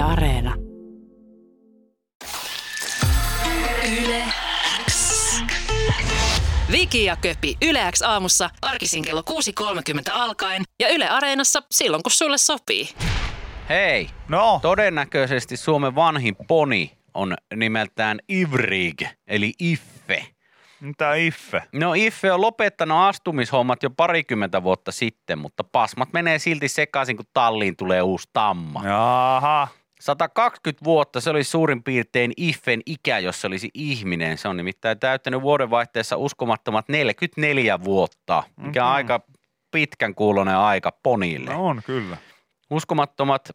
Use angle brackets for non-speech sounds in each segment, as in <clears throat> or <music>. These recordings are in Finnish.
Yle Areena. Yle X. Viki ja Köpi Yle X aamussa arkisin kello 6.30 alkaen ja Yle Areenassa silloin kun sulle sopii. Hei, No, todennäköisesti Suomen vanhin poni on nimeltään Ivrig, eli Iffe. mitä Iffe? No Iffe on lopettanut astumishommat jo parikymmentä vuotta sitten, mutta pasmat menee silti sekaisin, kun talliin tulee uusi tamma. Jaha. 120 vuotta, se oli suurin piirtein Iffen ikä, jos se olisi ihminen. Se on nimittäin täyttänyt vuodenvaihteessa uskomattomat 44 vuotta, mikä on Mhm. aika pitkän kuulonen aika ponille. No on kyllä. Uskomattomat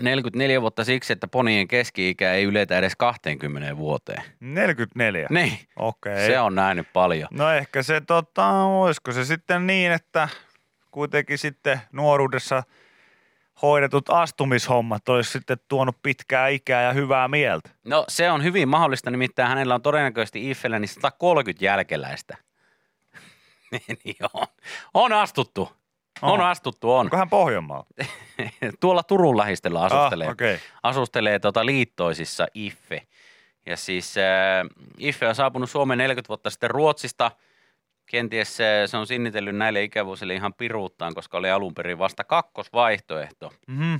44 vuotta siksi, että ponien keski-ikä ei yletä edes 20 vuoteen. 44. Niin, Okei. se on nähnyt paljon. No ehkä se tota, olisiko se sitten niin, että kuitenkin sitten nuoruudessa hoidetut astumishommat olisi sitten tuonut pitkää ikää ja hyvää mieltä. No se on hyvin mahdollista, nimittäin hänellä on todennäköisesti Iffellä niin 130 jälkeläistä. <laughs> niin on. On astuttu. On Oho. astuttu, on. Onko hän Pohjanmaalla? <laughs> Tuolla Turun lähistöllä asustelee. Ah, okei. asustelee tota liittoisissa Iffe. Ja siis äh, Iffe on saapunut Suomeen 40 vuotta sitten Ruotsista. Kenties se on sinnitellyt näille ikävuosille ihan piruuttaan, koska oli alun perin vasta kakkosvaihtoehto. Mhm.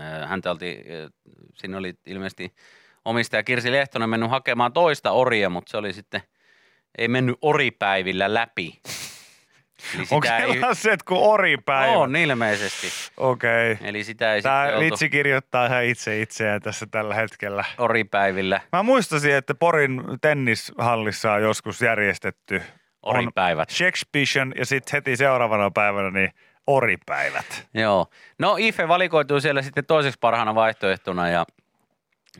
Äh, häntä olti, äh, siinä oli ilmeisesti omistaja Kirsi Lehtonen mennyt hakemaan toista oria, mutta se oli sitten, ei mennyt oripäivillä läpi. <laughs> Eli Onko ei, sellaiset kuin oripäivä? on ilmeisesti. Okei. Eli sitä ei Tämä oltu vitsi kirjoittaa ihan itse itseään tässä tällä hetkellä. oripäivillä. Mä muistasin, että Porin tennishallissa on joskus järjestetty on Oripäivät. Shakespeare ja sitten heti seuraavana päivänä niin oripäivät. Joo. No Ife valikoitui siellä sitten toiseksi parhaana vaihtoehtona ja,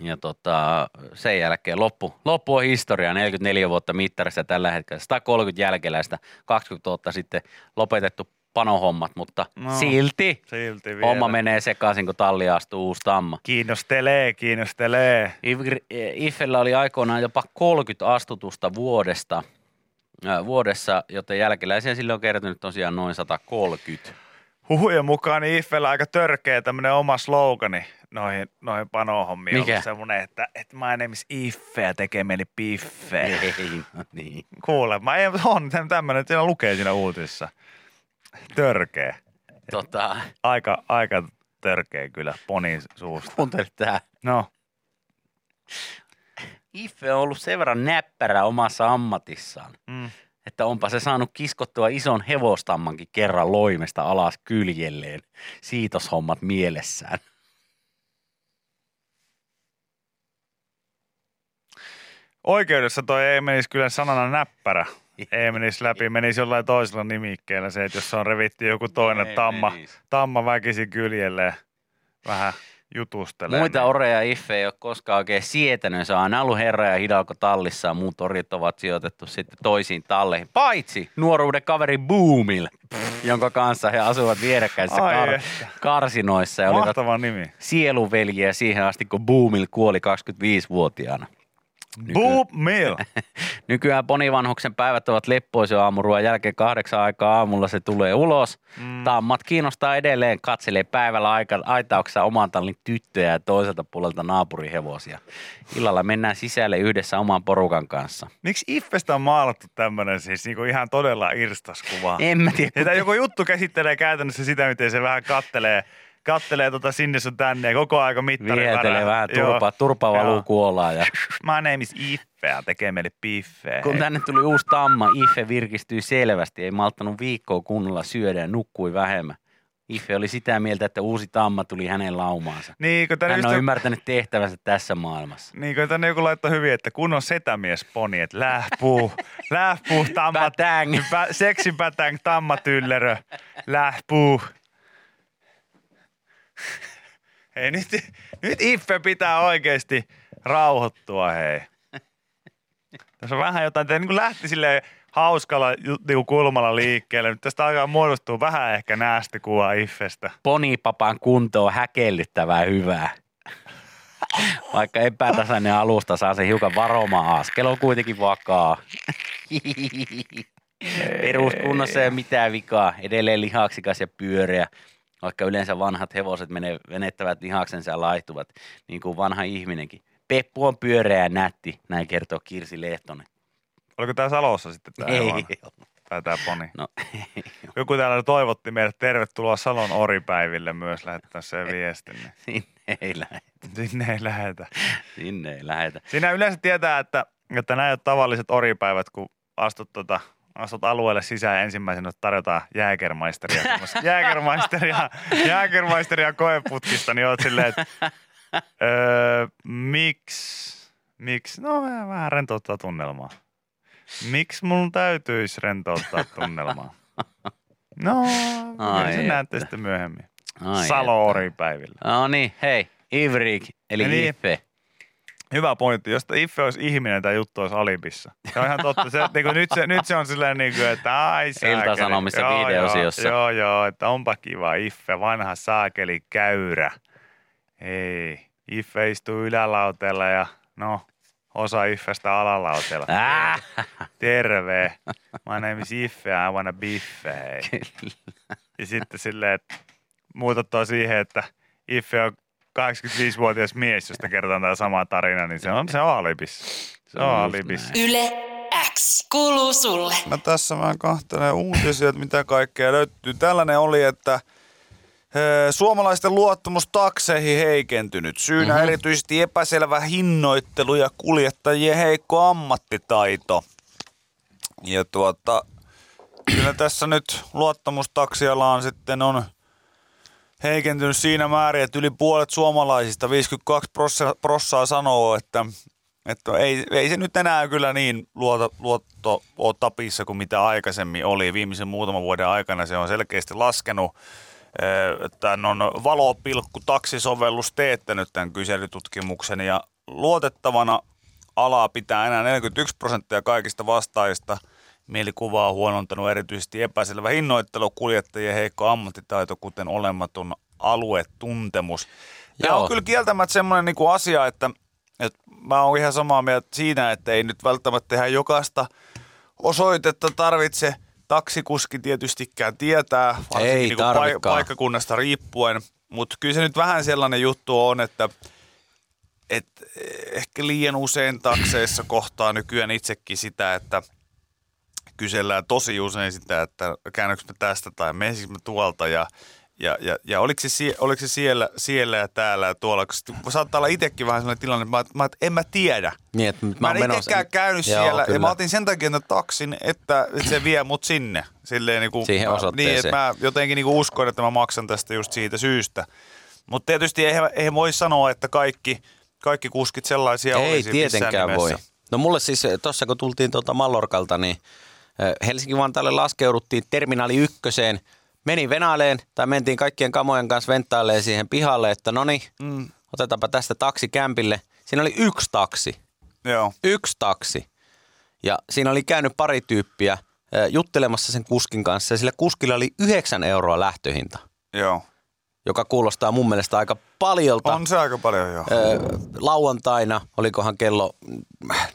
ja tota, sen jälkeen loppu, loppu on historia, 44 vuotta mittarissa tällä hetkellä, 130 jälkeläistä, 20 vuotta sitten lopetetty panohommat, mutta No, silti Silti vielä. homma menee sekaisin, kun talli astuu uusi tamma. Kiinnostelee, kiinnostelee. Ifellä oli aikoinaan jopa 30 astutusta vuodesta, vuodessa, joten jälkeläisiä sille on kertynyt tosiaan noin 130. Huhujen mukaan niin Iffellä aika törkeä tämmönen oma slogani noihin, noihin panohommiin. Mikä? On semmonen, että, että my name is Iffe ja tekee mieli piffe. Ei, no niin. Kuule, mä en, on tämmönen, että siinä lukee siinä uutisissa. Törkeä. Tota, Aika, aika törkeä kyllä ponin suusta. kuuntele tää. No, Iffe on ollut sen verran näppärä omassa ammatissaan, mm. että onpa se saanut kiskottua ison hevostammankin kerran loimesta alas kyljelleen. Siitoshommat mielessään. Oikeudessa toi ei menisi kyllä sanana näppärä. Ei menisi läpi, <laughs> menisi jollain toisella nimikkeellä se, että jos on revitty joku toinen Ei tamma, menisi. tamma väkisin kyljelleen, vähän jutustelee. Muita niin- oreja Iffe ei ole koskaan oikein sietänyt. Se on aina ollut herra ja hidalko tallissa ja muut orit ovat sijoitettu sitten toisiin talleihin. Paitsi nuoruuden kaveri Boomil, jonka kanssa he asuvat vierekkäisissä kar- karsinoissa ja Mahtava nimi. sielunveljiä siihen asti, kun Boomil kuoli 25-vuotiaana. Boop Mill. <laughs> Nykyään ponivanhuksen päivät ovat leppoisia aamuruoan jälkeen kahdeksan aikaa aamulla se tulee ulos. Mm. Tammat kiinnostaa edelleen, katselee päivällä aika, aitauksessa oman tallin tyttöjä ja toiselta puolelta naapurihevosia. Illalla mennään sisälle yhdessä oman porukan kanssa. Miksi Iffestä on maalattu tämmönen siis niinku ihan todella irstaskuva? En mä tiedä. Tää joku juttu käsittelee käytännössä sitä, miten se vähän kattelee, kattelee tota sinne sun tänne ja koko aika mittari Viheltelee värää. vähän turpa, turpa valuu Joo. kuolaan. Ja <laughs> My name is Iffe ja tekee meille piffeä. kun tänne tuli uusi tamma, Iffe virkistyi selvästi. Ei malttanut viikkoa kunnolla syödä ja nukkui vähemmän. Iffe oli sitä mieltä, että uusi tamma tuli hänen laumaansa. Niin, kun Hän just on joku- ymmärtänyt tehtävänsä tässä maailmassa. Niin kuin tänne joku laittoi hyvin, että kun on setämies poni, että lähpuu, lähpuu, tamma, Pätäng. pä, seksipätäng, tammatyllerö, lähpuu. Hei nyt, nyt Iffe pitää oikeasti rauhoittua, hei. Tässä on vähän jotain, että niin lähti silleen hauskalla niinku kulmalla liikkeelle. Nyt tästä alkaa muodostua vähän ehkä näästi kuva Iffestä. ponipapan kunto on häkellyttävää hyvää. Vaikka epätasainen alusta saa se hiukan varoma askel on kuitenkin vakaa. Peruskunnossa ei ole mitään vikaa. Edelleen lihaksikas ja pyöreä. Vaikka yleensä vanhat hevoset menee, venettävät lihaksensa ja laihtuvat, niin kuin vanha ihminenkin. Peppu on pyöreä ja nätti, näin kertoo Kirsi Lehtonen. Oliko tää Salossa sitten tää Ei? Tai tää poni? no ei. Joku täällä toivotti meidät tervetuloa Salon oripäiville myös lähettää sen viestin. <laughs> Sinne ei lähetä, sinne ei lähetä. sinne ei lähetä. Siinä yleensä tietää, että, että nämä tavalliset oripäivät, kun astut, tota, astut alueelle sisään ensimmäisenä tarjotaan jääkermaisteria, <laughs> jääkermaisteria, jääkermaisteria koeputkista, niin oot silleen, että öö, miksi, miksi, no vähän, rentouttaa tunnelmaa. Miksi mun täytyisi rentouttaa tunnelmaa? No, Ai se näette sitten myöhemmin. Ai Salo että. oripäivillä. No niin, hei, Ivrik, eli Ja niin. Hyvä pointti. Jos Iffe olisi ihminen, tämä juttu olisi Alibissa. Se on ihan totta. Se, <laughs> niin kuin, nyt, se, nyt se on silleen, niin kuin, että ai saakeli. Ilta-Sanomissa Joo, videosiossa. Joo, joo, että onpa kiva. Iffe, vanha saakeli käyrä. Ei. Iffe istuu ylälauteella ja no, osa Iffestä alalautella. Äh, Terve. My name is Iffe, I wanna biffe. Hei. Ja sitten silleen, että muutattua siihen, että Iffe on 85-vuotias mies, josta kerrotaan tämä sama tarina, niin se on, se on alibis. Se on alibis. Yle X kuuluu sulle. Mä tässä vähän kahtelen uutisia, että mitä kaikkea löytyy. Tällainen oli, että suomalaisten luottamus takseihin heikentynyt. Syynä Mhm. mm-hmm. erityisesti epäselvä hinnoittelu ja kuljettajien heikko ammattitaito. Ja tuota, kyllä tässä nyt luottamustaksialla on sitten on heikentynyt siinä määrin, että yli puolet suomalaisista, 52 prossaa, sanoo, että, että ei, ei se nyt enää kyllä niin luota, luotto ole tapissa kuin mitä aikaisemmin oli. Viimeisen muutaman vuoden aikana se on selkeästi laskenut. Tämän on valopilkku taksisovellus teettänyt tämän kyselytutkimuksen ja luotettavana alaa pitää enää 41 prosenttia kaikista vastaajista. Mielikuvaa on huonontanut erityisesti epäselvä hinnoittelu, kuljettajien heikko ammattitaito, kuten olematon aluetuntemus. Tämä Joo. on kyllä kieltämättä semmoinen niinku asia, että, että mä oon ihan samaa mieltä siinä, että ei nyt välttämättä tehdä jokaista osoitetta tarvitse taksikuski tietystikään tietää, varsinkin Ei niinku paikkakunnasta riippuen. Mutta kyllä se nyt vähän sellainen juttu on, että et ehkä liian usein takseissa kohtaa nykyään itsekin sitä, että kysellään tosi usein sitä, että käännökö mä tästä tai menisikö mä tuolta ja ja, ja, ja oliko, se, oliko se siellä, siellä ja täällä ja tuolla, koska saattaa olla itsekin vähän sellainen tilanne, että mä, mä, että en mä tiedä. Niin, että mä, Mä, en itsekään käynyt Joo, siellä kyllä. ja mä otin sen takia tämän taksin, että se vie mut sinne. Silleen niin kuin, Siihen Niin, osoitteeseen. että mä jotenkin niin kuin uskon, että mä maksan tästä just siitä syystä. Mutta tietysti eihän, eihän voi sanoa, että kaikki, kaikki kuskit sellaisia Ei olisi tietenkään voi. No mulle siis tuossa kun tultiin tuota Mallorkalta, niin eh, Helsinki Vantaalle laskeuduttiin terminaali ykköseen. Meni venaileen tai mentiin kaikkien kamojen kanssa venttailemaan siihen pihalle, että no niin, mm. otetaanpa tästä taksi kämpille. Siinä oli yksi taksi, Joo, yksi taksi. Ja siinä oli käynyt pari tyyppiä juttelemassa sen kuskin kanssa ja sillä kuskilla oli 9 euroa lähtöhinta, joo. joka kuulostaa mun mielestä aika paljolta On se aika paljon joo. lauantaina, olikohan kello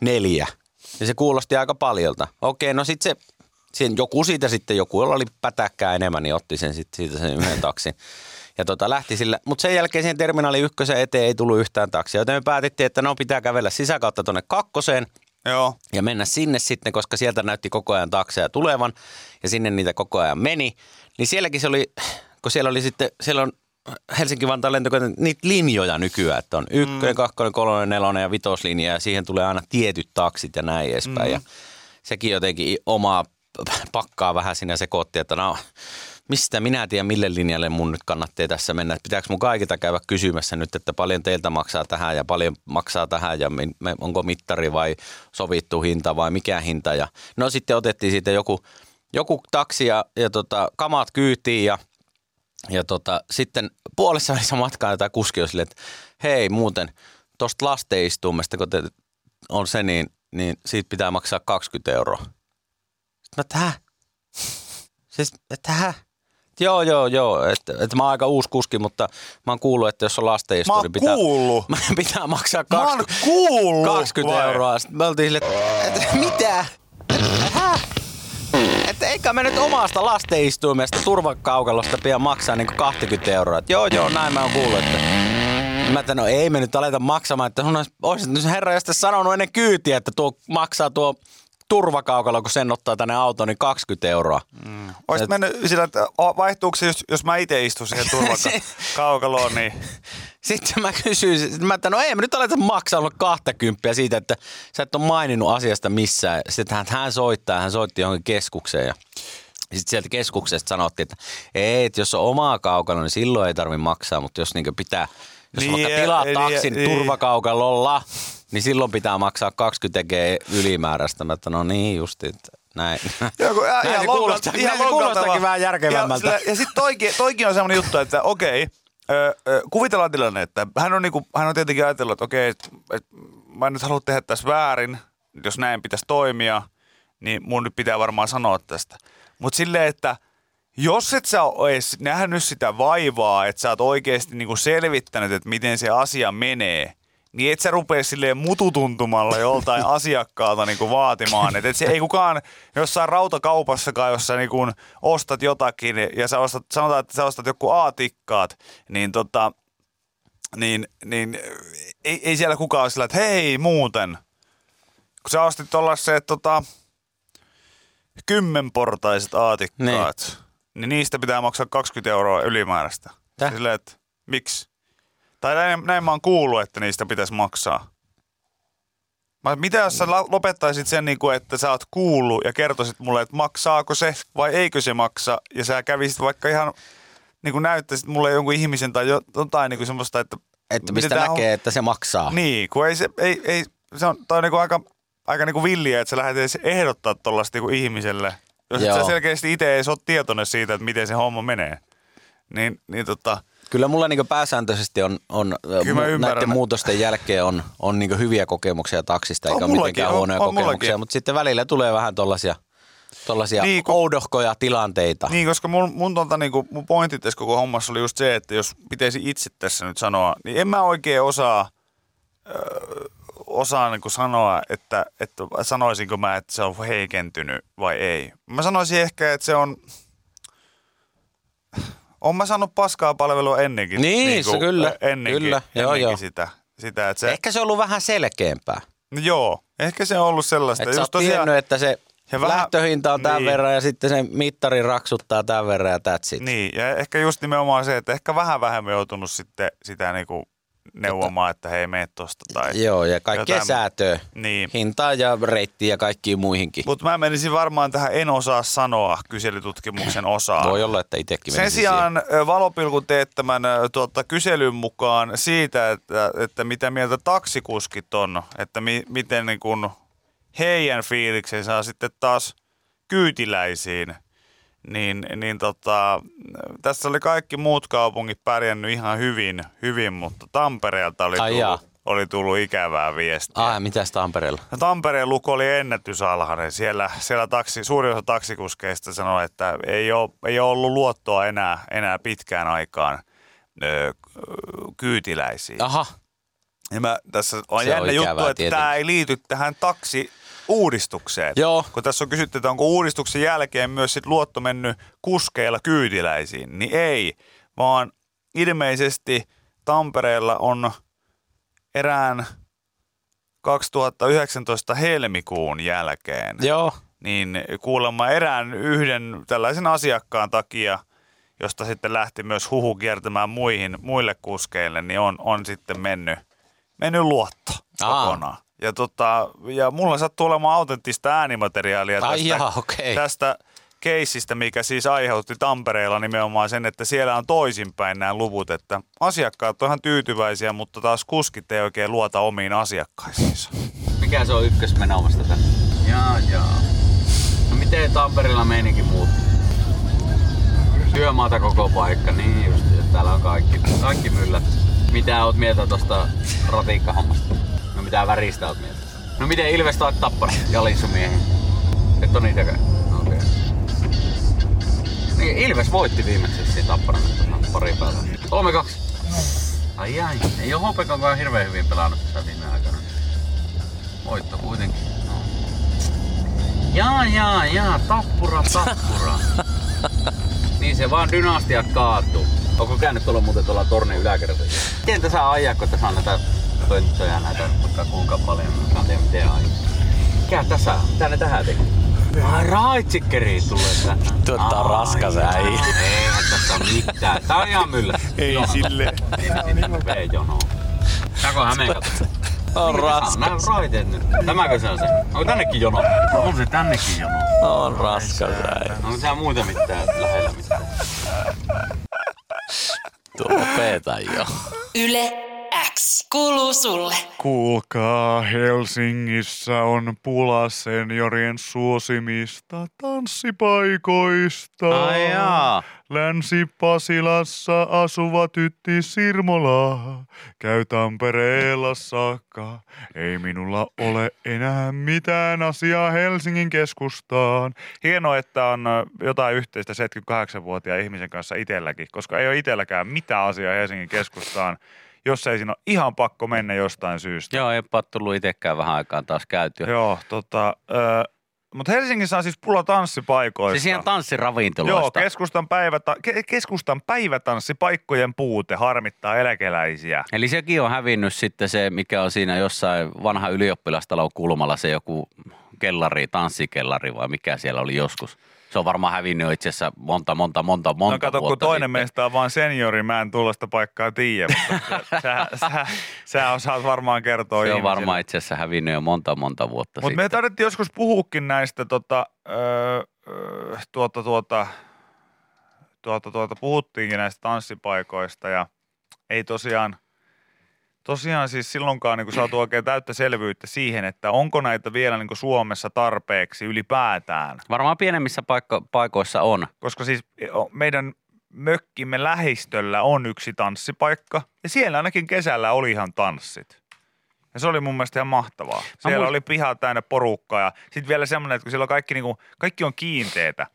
neljä, niin se kuulosti aika paljolta. Okei, no sitten se, siinä joku siitä sitten, joku jolla oli pätäkkää enemmän, niin otti sen sit, siitä sen yhden taksin. Ja tota, lähti sillä, mutta sen jälkeen siihen terminaali ykkösen eteen ei tullut yhtään taksia, joten me päätettiin, että no pitää kävellä sisäkautta tuonne kakkoseen Joo, ja mennä sinne sitten, koska sieltä näytti koko ajan takseja tulevan ja sinne niitä koko ajan meni. Niin sielläkin se oli, kun siellä oli sitten, siellä on Helsinki-Vantaan lentokentän niitä linjoja nykyään, että on ykkönen, kakkonen, kolmonen, nelonen ja vitoslinja ja siihen tulee aina tietyt taksit ja näin edespäin. Mm. Ja sekin jotenkin omaa pakkaa vähän sinä sekoitti, että no mistä minä tiedän, mille linjalle mun nyt kannattaa tässä mennä. Että Pitääkö mun kaikilta käydä kysymässä nyt, että paljon teiltä maksaa tähän ja paljon maksaa tähän ja onko mittari vai sovittu hinta vai mikä hinta. Ja no sitten otettiin siitä joku, joku taksi ja, ja tota, kamat kyytiin ja ja tota, sitten puolessa välissä matkaa tämä kuski on silleen, että hei muuten, tuosta lasteistuimesta, kun te, on se, niin, niin siitä pitää maksaa 20 euroa. Sitten mä, että häh? Siis, että häh? Joo, joo, joo. Että, että mä oon aika uusi kuski, mutta mä oon kuullut, että jos on lasteistu, mä oon niin pitää, kuullut. <laughs> pitää maksaa Mä oon 20, kuullut. 20 vai? euroa. Sitten me oltiin silleen, että, että mitä? Vaikka me nyt omasta lastenistuimesta turvakaukalosta pian maksaa niin 20 euroa. Et joo, joo, näin mä oon kuullut. Että Mä että no ei me nyt aleta maksamaan, että olisit nyt herra sitten sanonut ennen kyytiä, että tuo maksaa tuo turvakaukalo, kun sen ottaa tänne autoon, niin 20 euroa. Olisit mennyt sillä, että vaihtuuko se, jos, jos mä itse istun siihen turvakaukaloon, <laughs> niin Sitten mä kysyin, mä, että no ei me nyt aleta maksaa olla 20 siitä, että sä et ole maininnut asiasta missään. Sitten hän, hän soittaa, hän soitti johonkin keskukseen ja sitten sieltä keskuksesta sanottiin, että ei, että jos on omaa kaukalo, niin silloin ei tarvi maksaa, mutta jos niinku pitää, jos Niin, niin, vaikka tilaa niin, taksin niin. turvakaukalolla, niin silloin pitää maksaa 20 G ylimääräistä. Mä että no niin justi, että näin. Joo, kun ihan, Näin lonkalta- kuulostaa, ihan kuulostaakin vähän järkevämmältä. Ja, ja sitten toikin, toikin on semmoinen juttu, että okei, ö, ö, kuvitellaan tilanne, että hän on, niinku, hän on tietenkin ajatellut, että okei, että mä en nyt halua tehdä tässä väärin, jos näin pitäisi toimia, niin mun nyt pitää varmaan sanoa tästä. Mutta silleen, että jos et sä ole edes nähnyt sitä vaivaa, että sä oot oikeasti niinku selvittänyt, että miten se asia menee, niin et sä rupea silleen mututuntumalla joltain <laughs> asiakkaalta niinku vaatimaan. Että et se ei kukaan jossain rautakaupassakaan, jos sä niinku ostat jotakin ja sä ostat, sanotaan, että sä ostat joku A-tikkaat, niin tota, niin, niin ei, ei siellä kukaan ole sillä, että hei muuten, kun sä ostit tollaiset tota, kymmenportaiset aatikkaat, niin. niin niistä pitää maksaa 20 euroa ylimääräistä. Täh? Silleen, että miksi? Tai näin, näin mä oon kuullut, että niistä pitäisi maksaa. Mä, mitä jos sä lopettaisit sen, niin kuin, että sä oot kuullut ja kertoisit mulle, että maksaako se vai eikö se maksa, ja sä kävisit vaikka ihan, niin kuin näyttäisit mulle jonkun ihmisen tai jo- jotain niin kuin semmoista, että... Että mistä näkee, että se maksaa. Niin, kun ei se, ei, ei, se on, toi on niinku aika, aika niinku villiä, että sä lähdet edes ehdottaa tollaista niinku ihmiselle. Jos et Joo. sä selkeästi itse ei ole tietoinen siitä, että miten se homma menee. Niin, niin tota, Kyllä mulla niin pääsääntöisesti on, on näiden muutosten jälkeen on, on niin hyviä kokemuksia taksista, On eikä mullakin, mitenkään on- huonoja on kokemuksia, mullakin. mutta sitten välillä tulee vähän tollaisia, tollaisia Niin, niin, kun- oudohkoja tilanteita. niin, koska mun, mun, tota, niinku, mun pointti tässä koko hommassa oli just se, että jos pitäisi itse tässä nyt sanoa, niin en mä oikein osaa, öö, osaa niinku sanoa, että, että sanoisinko mä, että se on heikentynyt vai ei. Mä sanoisin ehkä, että se on, on mä saanut paskaa palvelua ennenkin. Niin, se kyllä, ö, Ennenkin, kyllä, joo, ennenkin joo. Sitä, sitä, että se, Ehkä se on ollut vähän selkeämpää. no joo, ehkä se on ollut sellaista. Että sä oot tiennyt, että se ja vähän- lähtöhinta on tämän niin. verran ja sitten se mittari raksuttaa tämän verran ja that's it. Niin, ja ehkä just nimenomaan se, että ehkä vähän vähemmän joutunut sitten sitä niinku neuvomaan, että hei, mene tosta tai... Joo, ja kaikkea Jotain- säätöä. Niin. Hintaa ja reittiä ja kaikkiin muihinkin. Mutta mä menisin varmaan tähän en osaa sanoa kyselytutkimuksen osaan. Voi olla, että itsekin Sen sijaan ö, valopilkun teettämän tuota, kyselyn mukaan siitä, että, että mitä mieltä taksikuskit on, että mi, miten niin kun heidän fiiliksensä on sitten taas kyytiläisiin, niin, niin tota, tässä oli kaikki muut kaupungit pärjännyt ihan hyvin, hyvin mutta Tampereelta oli, Ai jaa. tullut, oli tullut ikävää viestiä. Ah, mitäs Tampereella? No, Tampereen luku oli ennätysalhainen. Siellä, siellä taksi, suurin osa taksikuskeista sanoi, että ei ole, ei ole ollut luottoa enää, enää pitkään aikaan ö, kyytiläisiin. Aha, Ja mä, tässä on Se on jännä ikävää juttu, että tietenkin. tämä ei liity tähän taksiuudistukseen. Joo. Kun tässä on kysytty, että onko uudistuksen jälkeen myös sit luotto mennyt kuskeilla kyytiläisiin, niin ei, vaan ilmeisesti Tampereella on erään 2019 helmikuun jälkeen joo. niin kuulemma erään yhden tällaisen asiakkaan takia, josta sitten lähti myös huhu kiertämään muihin, muille kuskeille, niin on, on sitten mennyt, mennyt luotto Aa. kokonaan. Ja, tota, ja mulla sattuu olemaan autenttista äänimateriaalia Ai tästä, jaa, okei. tästä keissistä, mikä siis aiheutti Tampereella nimenomaan sen, että siellä on toisinpäin nämä luvut, että asiakkaat on ihan tyytyväisiä, mutta taas kuskit ei oikein luota omiin asiakkaisiinsa. Mikä se on ykkösmenomasta tänne? Jaa, jaa. No miten Tampereella meininki muuttuu? Työmaata koko paikka, niin just. että Täällä on kaikki, kaikki myllät. Mitä oot mieltä tosta ratikkahommasta? Mitä väristä oot mieltä? No miten Ilves taat tappara Jalisumiehiin? Et on niitäkään. Okei. Okay. Niin, Ilves voitti viimeksi siinä tapparan tuossa pari päivää. 3-2. Ai ai, ei oo HPKkaan hirveän hyvin pelannut tässä viime aikana. Voitto kuitenkin. No. Jaa, jaa, jaa, tappura, tappura. niin se vaan dynastiat kaatuu. Onko käynyt tuolla muuten tuolla tornin yläkerrassa? Miten te saa ajaa, kun tässä on näitä pönttöjä näitä, vaikka kuinka paljon, mä en tiedä. Mikä tässä on? Mitä ne tähän tekee? Ai raitsikkeri tulee tähän. Tuottaa Ai, raskas äijä. Eihän tässä ole mitään. Tää on ihan myllä. Ei silleen. V-jono. Tääkö on Hämeen? On raskas. Nämä raiteet nyt. Tämäkö se on se? Onko tännekin jono? On se tännekin jono. On raskas äijä. Onko siellä muuten mitään lähellä mitään? Tuolla peetä jo. Yle X kuuluu sulle. Kuulkaa, Helsingissä on pula seniorien suosimista tanssipaikoista. Ai jaa. Länsi-Pasilassa asuva tytti Sirmola käy Tampereella saakka. Ei minulla ole enää mitään asiaa Helsingin keskustaan. Hienoa, että on jotain yhteistä 78-vuotiaan ihmisen kanssa itselläkin, koska ei ole itselläkään mitään asiaa Helsingin keskustaan, jos ei siinä ole ihan pakko mennä jostain syystä. Joo, ei ole tullut itsekään vähän aikaan taas käytyä. Joo, tota, ö, mutta Helsingissä on siis pula tanssipaikoista. Siis ihan Joo, tanssiravintoloista. keskustan, päiväta- ke- keskustan päivätanssipaikkojen puute harmittaa eläkeläisiä. Eli sekin on hävinnyt sitten se, mikä on siinä jossain vanha ylioppilastalon kulmalla, se joku kellari, tanssikellari vai mikä siellä oli joskus. Se on varmaan hävinnyt itse asiassa monta, monta, monta, monta no kato, kun toinen sitten. meistä on vaan seniori, mä en tuollaista paikkaa tiedä, mutta <laughs> sä, sä, sä osaat varmaan kertoa Se on ihmisille. varmaan itse asiassa hävinnyt jo monta, monta vuotta Mutta me tarvittiin joskus puhuukin näistä tota, öö, öö, tuota, tuota, tuota, tuota, puhuttiinkin näistä tanssipaikoista ja ei tosiaan, tosiaan siis silloinkaan niin saatu oikein täyttä selvyyttä siihen, että onko näitä vielä niin Suomessa tarpeeksi ylipäätään. Varmaan pienemmissä paikko- paikoissa on. Koska siis o- meidän mökkimme lähistöllä on yksi tanssipaikka ja siellä ainakin kesällä oli ihan tanssit. Ja se oli mun mielestä ihan mahtavaa. Siellä muist- oli piha täynnä porukkaa ja sitten vielä semmoinen, että kun siellä on kaikki, niinku, kaikki on kiinteetä,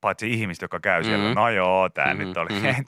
paitsi ihmiset, jotka käy siellä. Mhm. No joo, tää Mhm, nyt oli. mhm, <laughs>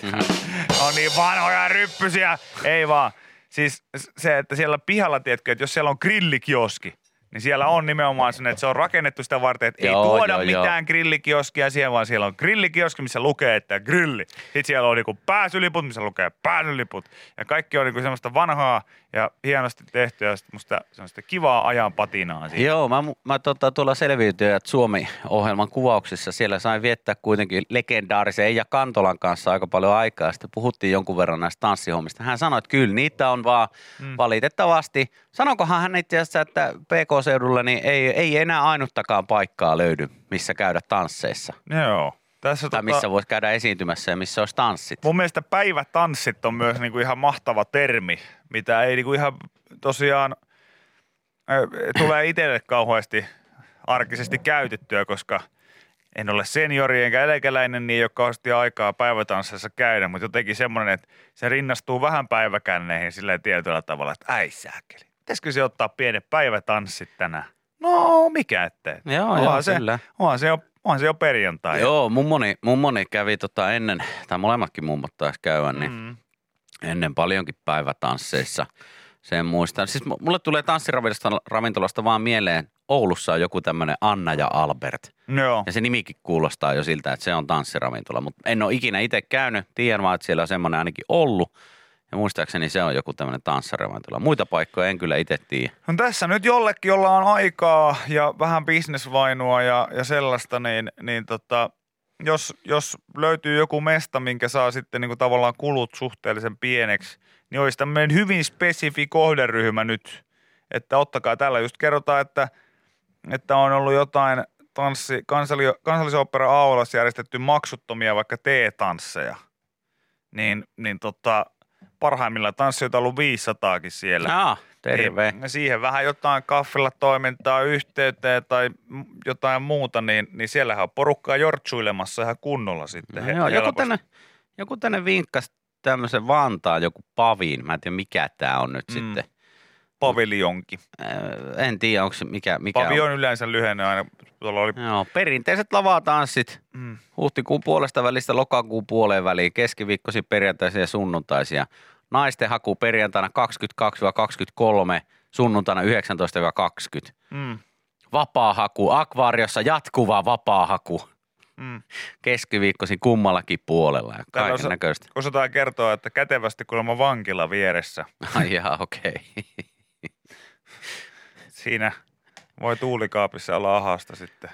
tää on niin vanhoja ryppysiä. Ei vaan. Siis se, että siellä pihalla, tiedätkö, että jos siellä on grillikioski, niin siellä on nimenomaan sen, että se on rakennettu sitä varten, että Joo, ei tuoda joo, joo. mitään grillikioskia siihen, vaan siellä on grillikioski, missä lukee, että grilli. Sitten siellä on niinku pääsyliput, missä lukee pääsyliput. Ja kaikki on niinku semmoista vanhaa ja hienosti tehtyä ja musta semmoista kivaa ajan patinaa siinä. Joo, mä, mä tota, tuolla Selviytyjät Suomi-ohjelman kuvauksissa siellä sain viettää kuitenkin legendaarisen Eija Kantolan kanssa aika paljon aikaa. Sitten puhuttiin jonkun verran näistä tanssihommista. Hän sanoi, että kyllä niitä on vaan mm. valitettavasti. Sanokohan hän itse asiassa, että PK-seudulla niin ei, ei enää ainuttakaan paikkaa löydy, missä käydä tansseissa. Joo. Tässä Tai missä voisi käydä esiintymässä ja missä olisi tanssit. Mun mielestä päivätanssit on myös niinku ihan mahtava termi, mitä ei niinku ihan tosiaan tulee itselle kauheasti arkisesti käytettyä, koska en ole seniori enkä eläkeläinen, niin ei ole kauheasti aikaa päivätansseissa käydä, mutta jotenkin semmoinen, että se rinnastuu vähän päiväkänneihin sillä tietyllä tavalla, että äi sääkeli. Pitäisikö se ottaa pienet päivätanssit tänään? No, mikä ettei. Joo, onhan joo, se, kyllä. Onhan se jo, onhan se jo perjantai. Joo, mummoni, mummoni kävi tota ennen, tai molemmatkin mummot taisi käydä, niin Mm. ennen paljonkin päivätansseissa. Sen muistan. Siis mu- mulle tulee tanssiravintolasta ravintolasta vaan mieleen, Oulussa on joku tämmöinen Anna ja Albert. Joo. Ja se nimikin kuulostaa jo siltä, että se on tanssiravintola. Mutta en ole ikinä itse käynyt. Tiedän vaan, että siellä on semmoinen ainakin ollut. Ja muistaakseni se on joku tämmöinen tanssiravintola. Muita paikkoja en kyllä itse tiedä. No tässä nyt jollekin, jolla on aikaa ja vähän bisnesvainua ja, ja sellaista, niin, niin tota, jos, jos löytyy joku mesta, minkä saa sitten niin kuin tavallaan kulut suhteellisen pieneksi, niin olisi tämmöinen hyvin spesifi kohderyhmä nyt, että ottakaa tällä. Just kerrotaan, että, että on ollut jotain tanssi, kansalli, kansallisopera Aulassa järjestetty maksuttomia vaikka T-tansseja. Niin, niin tota, parhaimmillaan tanssijoita ollut 500kin siellä. Jaa, terve. Niin, siihen vähän jotain kaffella toimintaa yhteyteen tai jotain muuta, niin, niin siellähän on porukkaa jortsuilemassa ihan kunnolla sitten. No joo, joku tänne, joku tänne vinkkasi tämmöisen Vantaan, joku paviin. Mä en tiedä mikä tämä on nyt mm. sitten. Paviljonki. Äh, en tiedä, onko se mikä, mikä Pavi on. yleensä lyhenne aina. Tuolla oli, Joo, perinteiset lavatanssit. mm, Huhtikuun puolesta välistä lokakuun puoleen väliin, keskiviikkosi perjantaisin ja sunnuntaisia. Naisten haku perjantaina 22-23, sunnuntaina 19-20. mm. vapaahaku, akvaariossa jatkuva vapaahaku. Mm. Keskiviikkoisin kummallakin puolella ja kaiken se- näköistä. Osataan kertoa, että kätevästi kuulemma vankila vieressä. Ai jaa, okei. Siinä voi tuulikaapissa olla ahasta sitten.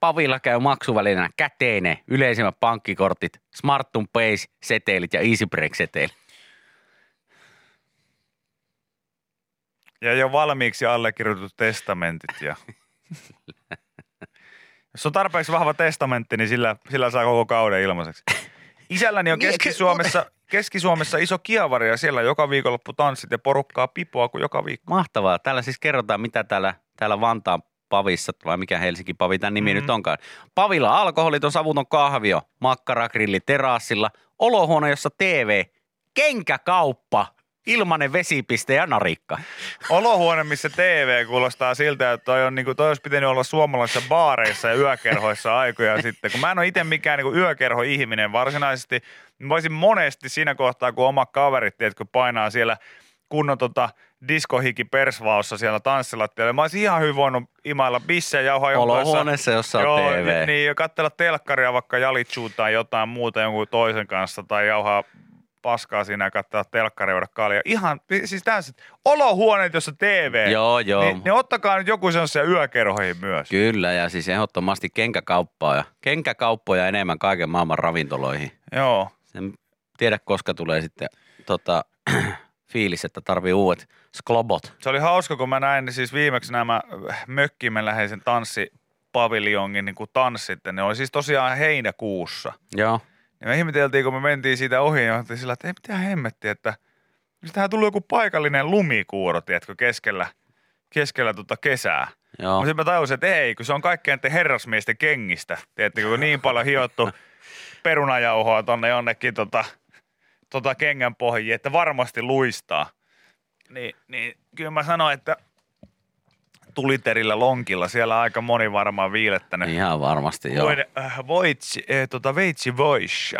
Pavilla käy maksuvälineenä käteinen, yleisimmät pankkikortit, Smartun Pace, setelit ja Easybreak setelit. Ja jo valmiiksi allekirjoitut testamentit. Ja... <laughs> Jos on tarpeeksi vahva testamentti, niin sillä, sillä saa koko kauden ilmaiseksi. Isälläni on Niin, Keski-Suomessa, Keski-Suomessa iso kiavari ja siellä joka viikonloppu tanssit ja porukkaa pipoa kuin joka viikko. Mahtavaa. Täällä siis kerrotaan, mitä täällä, täällä Vantaan Pavissa, vai mikä Helsinki Pavi tämän nimi Mhm. mm-hmm. nyt onkaan. Pavilla alkoholiton savuton kahvio, makkaragrilli terassilla, olohuone, jossa TV, kenkäkauppa, ilmanen vesipiste ja narikka. Olohuone, missä TV kuulostaa siltä, että toi, on, niin kuin, toi olisi pitänyt olla suomalaisissa baareissa ja yökerhoissa aikoja sitten. Kun mä en ole itse mikään niin yökerho-ihminen varsinaisesti, niin voisin monesti siinä kohtaa, kun oma kaverit, tiedätkö, painaa siellä kunnon tota, diskohiki persvaossa siellä tanssilattialla. Mä olisin ihan hyvin voinut imailla bissejä jauhaa. Olohuoneessa, jossa on Joo, TV. Niin, niin, ja katsella telkkaria vaikka jalitsuun tai jotain muuta jonkun toisen kanssa tai jauhaa paskaa siinä ja katsella telkkaria ja kalja. Ihan, siis täysin, olohuoneet, jossa TV. Joo, joo. Niin, niin ottakaa nyt joku sellaisia yökerhoihin myös. Kyllä, ja siis ehdottomasti kenkäkauppaa ja kenkäkauppoja enemmän kaiken maailman ravintoloihin. Joo. En tiedä, koska tulee sitten tota, <clears throat> fiilis, että tarvii uudet sklobot. Se oli hauska, kun mä näin siis viimeksi nämä mökkimme läheisen tanssipaviljongin niin kuin tanssit. ja Ne oli siis tosiaan heinäkuussa. Joo. Ja me ihmeteltiin, kun me mentiin siitä ohi, ja oltiin sillä, että ei mitään hemmettiä, että tähän tuli joku paikallinen lumikuuro, tiedätkö, keskellä, keskellä tota kesää. Joo. Mutta sitten mä tajusin, että ei, kun se on kaikkien te herrasmiesten kengistä. Tiedättekö, kun niin paljon hiottu <laughs> perunajauhoa tonne jonnekin tota, tota kengän pohjiin, että varmasti luistaa. Niin, niin kyllä mä sanoin, että tuliterillä lonkilla siellä aika moni varmaan viilettänyt. Ihan varmasti, joo. Voin, äh, voitsi, äh, tota, veitsi voissa.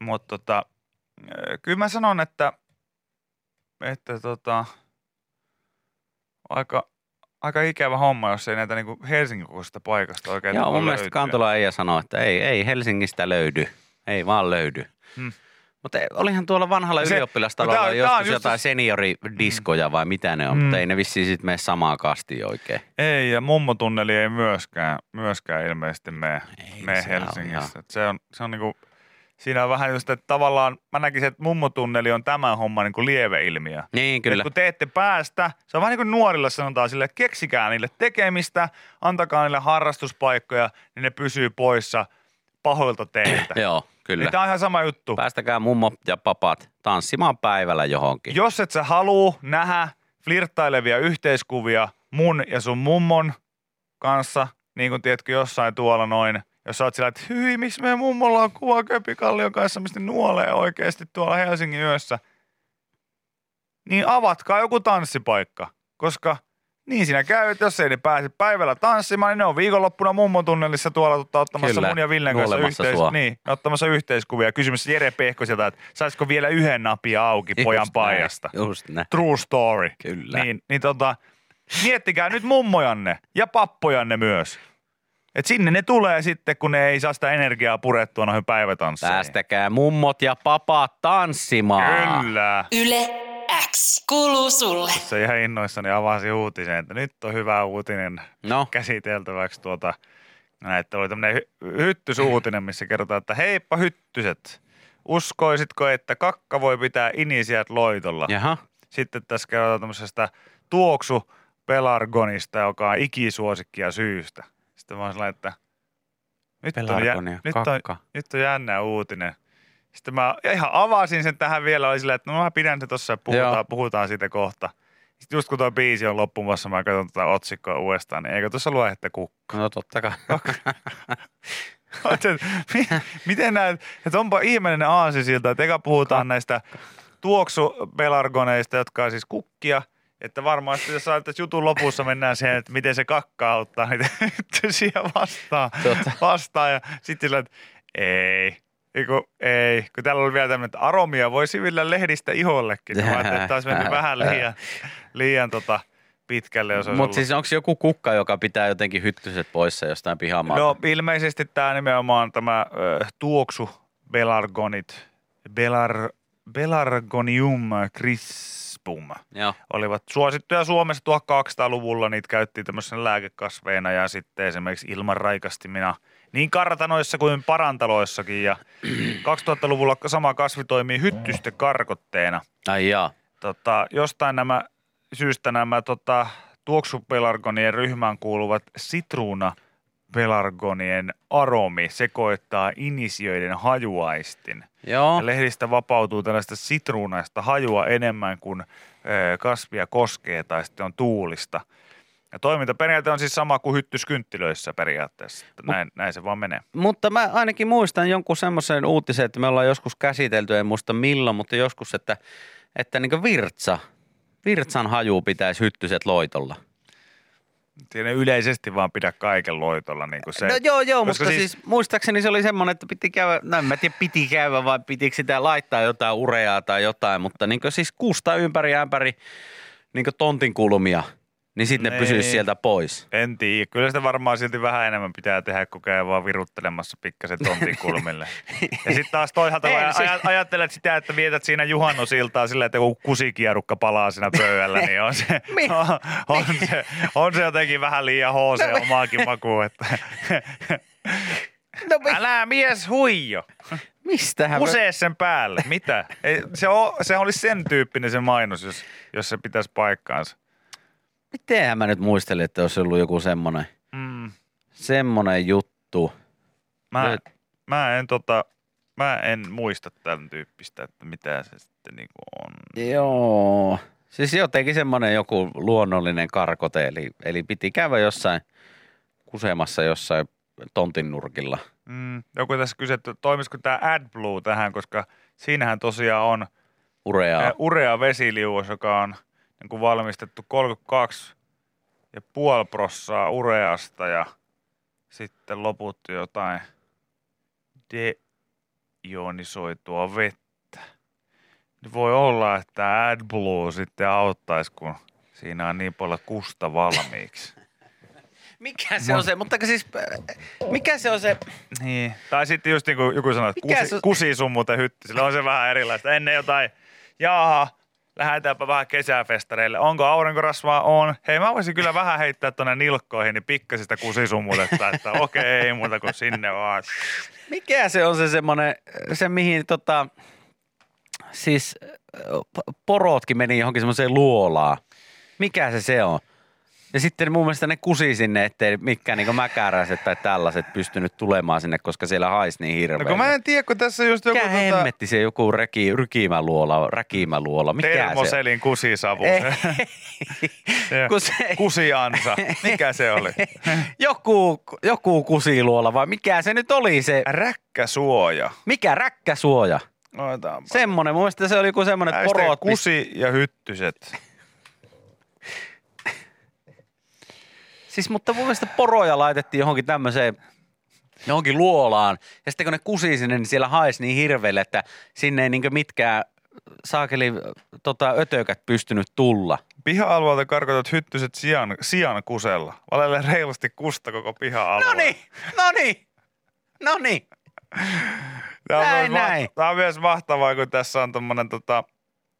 Mutta tota, äh, kyllä mä sanon, että, että tota, aika, aika ikävä homma, jos ei näitä niinku Helsingin kokoisesta paikasta oikein Joo, mun mielestä löytyä. Kantola Eija sanoi, että ei, ei Helsingistä löydy. Ei vaan löydy. Hmm. Mutta olihan tuolla vanhalla Se- ylioppilastalolla on- on joskus just jotain se- senioridiskoja vai mitä ne on, Hmm. mutta ei ne vissiin sitten mene samaa kastia oikein. Ei, ja mummotunneli ei myöskään, myöskään ilmeisesti mene, Ei, mene se on Helsingissä. Et Se on, se on niinku, siinä on vähän just, että tavallaan mä näkisin, että mummotunneli on tämän homman niinku lieveilmiö. Niin, Kyllä. kyllä. kun te ette päästä, se on vähän niin kuin nuorille sanotaan sille, että keksikää niille tekemistä, antakaa niille harrastuspaikkoja, niin ne pysyy poissa pahoilta teiltä. <clears throat> Joo, kyllä. niin tämä on ihan sama juttu. Päästäkää mummo ja papat tanssimaan päivällä johonkin. Jos et sä haluu nähdä flirttailevia yhteiskuvia mun ja sun mummon kanssa, niin kuin tiedätkö jossain tuolla noin, jos sä oot sillä, että hyi, miksi meidän mummolla on kuva Köpikallion kanssa, mistä nuolee oikeasti tuolla Helsingin yössä, niin avatkaa joku tanssipaikka, koska niin siinä käy, että jos ei ne pääse päivällä tanssimaan, niin ne on viikonloppuna mummon tunnelissa tuolla tota, ottamassa Kyllä, mun ja Villen kanssa yhteis- sua. niin, ottamassa yhteiskuvia. Kysymys Jere Pehkoselta, että saisiko vielä yhden napia auki pojan Just näin, paijasta. Just näin. True story. Kyllä. Niin, niin tota, miettikää nyt mummojanne ja pappojanne myös. Et sinne ne tulee sitten, kun ne ei saa sitä energiaa purettua noihin päivätansseihin. Päästäkää mummot ja papat tanssimaan. Kyllä. Yle X kuuluu sulle. Se ihan innoissani avasin uutisen, että nyt on hyvä uutinen No, käsiteltäväksi tuota, että oli tämmöinen hy- hyttysuutinen, missä kerrotaan, että heippa hyttyset. Uskoisitko, että kakka voi pitää inisiät loitolla? jaha. Sitten tässä kerrotaan tämmöisestä tuoksu pelargonista, joka on ikisuosikkia syystä. Sitten mä oon sellainen, että nyt on, jä, nyt, on, nyt on jännä uutinen. Sitten mä ihan avasin sen tähän vielä, oli silleen, että no mä pidän se tossa ja puhutaan, Joo. puhutaan siitä kohta. Sitten just kun tuo biisi on loppumassa, mä katson tätä otsikkoa uudestaan, niin eikö tuossa lue, että kukka? No totta kai. <laughs> Mi- Miten näet, että onpa ihmeellinen aasi siltä, että eka puhutaan näistä tuoksupelargoneista, jotka on siis kukkia, että varmaan sitten jos että jutun lopussa mennään siihen, että miten se kakka auttaa <laughs> niitä hyttysiä vastaan, Totta. vastaan ja sitten sillä, että ei, Eiku, ei, kun täällä oli vielä tämmöinen, että aromia voi sivillä lehdistä ihollekin. Mä ajattelin, että taisi mennyt vähän liian, liian tota, pitkälle, jos Mutta siis onko joku kukka, joka pitää jotenkin hyttyset poissa jostain pihamaalta? No ilmeisesti tämä nimenomaan tämä ö, tuoksu belargonit, belar, belargonium crispum Joo. olivat suosittuja Suomessa 1200-luvulla. Niitä käyttiin tämmöisenä lääkekasveina ja sitten esimerkiksi ilman raikastimina niin kartanoissa kuin parantaloissakin. Ja <clears throat> 2000-luvulla sama kasvi toimii hyttysten karkotteena. Ai jaa. Tota, jostain nämä syystä nämä tota, tuoksupelargonien ryhmään kuuluvat sitruuna pelargonien aromi sekoittaa inisioiden hajuaistin. Joo. Ja lehdistä vapautuu tällaista sitruunaista hajua enemmän kuin ö, kasvia koskee tai sitten on tuulista. Ja toimintaperiaate on siis sama kuin hyttyskynttilöissä periaatteessa. Näin, näin se vaan menee. Mutta mä ainakin muistan jonkun semmoisen uutisen, että me ollaan joskus käsitelty, en muista milloin, mutta joskus, että, että niin virtsa, virtsan haju pitäisi hyttyset loitolla. Siinä ei yleisesti vaan pidä kaiken loitolla. Niin kuin se. no joo, joo, koska mutta siis, siis muistaakseni se oli semmoinen, että piti käydä, no en mä tiedä piti käydä vai pitikö sitä laittaa jotain ureaa tai jotain, mutta niin siis kuusta ympäri ämpäri niin tontin kulmia, niin sitten ne Niin. pysyisi sieltä pois. En tiedä. Kyllä sitä varmaan silti vähän enemmän pitää tehdä, kun käy vaan viruttelemassa pikkasen tontin kulmille. <laughs> ja sitten taas toisaalta Ei, siis- aj- ajattelet sitä, että vietät siinä juhannusiltaa sillä, että joku kusikierukka palaa siinä pöydällä, niin on se, <laughs> on, on, se, on se jotenkin vähän liian hoose No, omaakin makuun. Että. <laughs> No Älä mies huijo. mistähän? Kusee sen päälle. Mitä? Ei, se, on, se olisi sen tyyppinen se mainos, jos, jos se pitäisi paikkaansa. Mitenhän mä nyt muistelin, että olisi ollut joku semmoinen, Mm. semmoinen juttu. Mä, Löyt- mä, en tota, mä en muista tämän tyyppistä, että mitä se sitten niinku on. Joo. Siis jotenkin semmoinen joku luonnollinen karkote, eli, eli piti käydä jossain kusemassa jossain tontin nurkilla. Mm, joku tässä kysytty, toimisiko tämä AdBlue tähän, koska siinähän tosiaan on Ureaa. eh, urea vesiliuos, joka on niin kuin valmistettu 32 ja puoli prossaa ureasta ja sitten loput jotain deionisoitua vettä. Niin voi olla, että AdBlue sitten auttaisi, kun siinä on niin paljon kusta valmiiksi. <laughs> Mikä se on se, mutta siis mikä se on se, Niin. Tai sitten just niin kuin joku sanoi, että kusi, se- kusisummut ja hytti, sillä on se vähän erilaista. Ennen jotain, jaha, lähdetäänpä vähän kesäfestareille. Onko aurinkorasvaa? On. Hei, mä voisin kyllä vähän heittää tuonne nilkkoihin, niin pikkasen sitä kusisummutetta, että okei, ei muuta kuin sinne vaan. mikä se on se semmoinen, se mihin tota, siis porotkin meni johonkin semmoiseen luolaan. Mikä se se on? Ja sitten mun mielestä ne kusi sinne, ettei mikään niin mäkäräiset tai tällaiset pystynyt tulemaan sinne, koska siellä haisi niin No hirveän. kun mä en tiedä, kun tässä just joku Mikä tota, hemmetti se joku reki, rykimäluola, räkimäluola, mikä se termoselin kusisavu. Se, <laughs> Kun se, kusiansa. Mikä se oli? <laughs> joku, joku kusiluola vai mikä se nyt oli se, Räkkäsuoja. mikä räkkäsuoja? Otetaanpa. Semmonen, mun mielestä se oli joku semmonen, että porot kusi ja hyttyset. Siis mutta mun mielestä poroja laitettiin johonkin tämmöiseen, johonkin luolaan. Ja sitten kun ne kusi sinne, niin siellä haisi niin hirveelle, että sinne ei niinkö mitkään saakeli tota, ötökät pystynyt tulla. Piha-alueelta karkotat hyttyset sian, sian kusella. Valelle reilusti kusta koko piha-alue. No niin, no niin, no niin. Tämä on, näin, myös, näin. Tämä on myös mahtavaa, kun tässä on tommonen tota,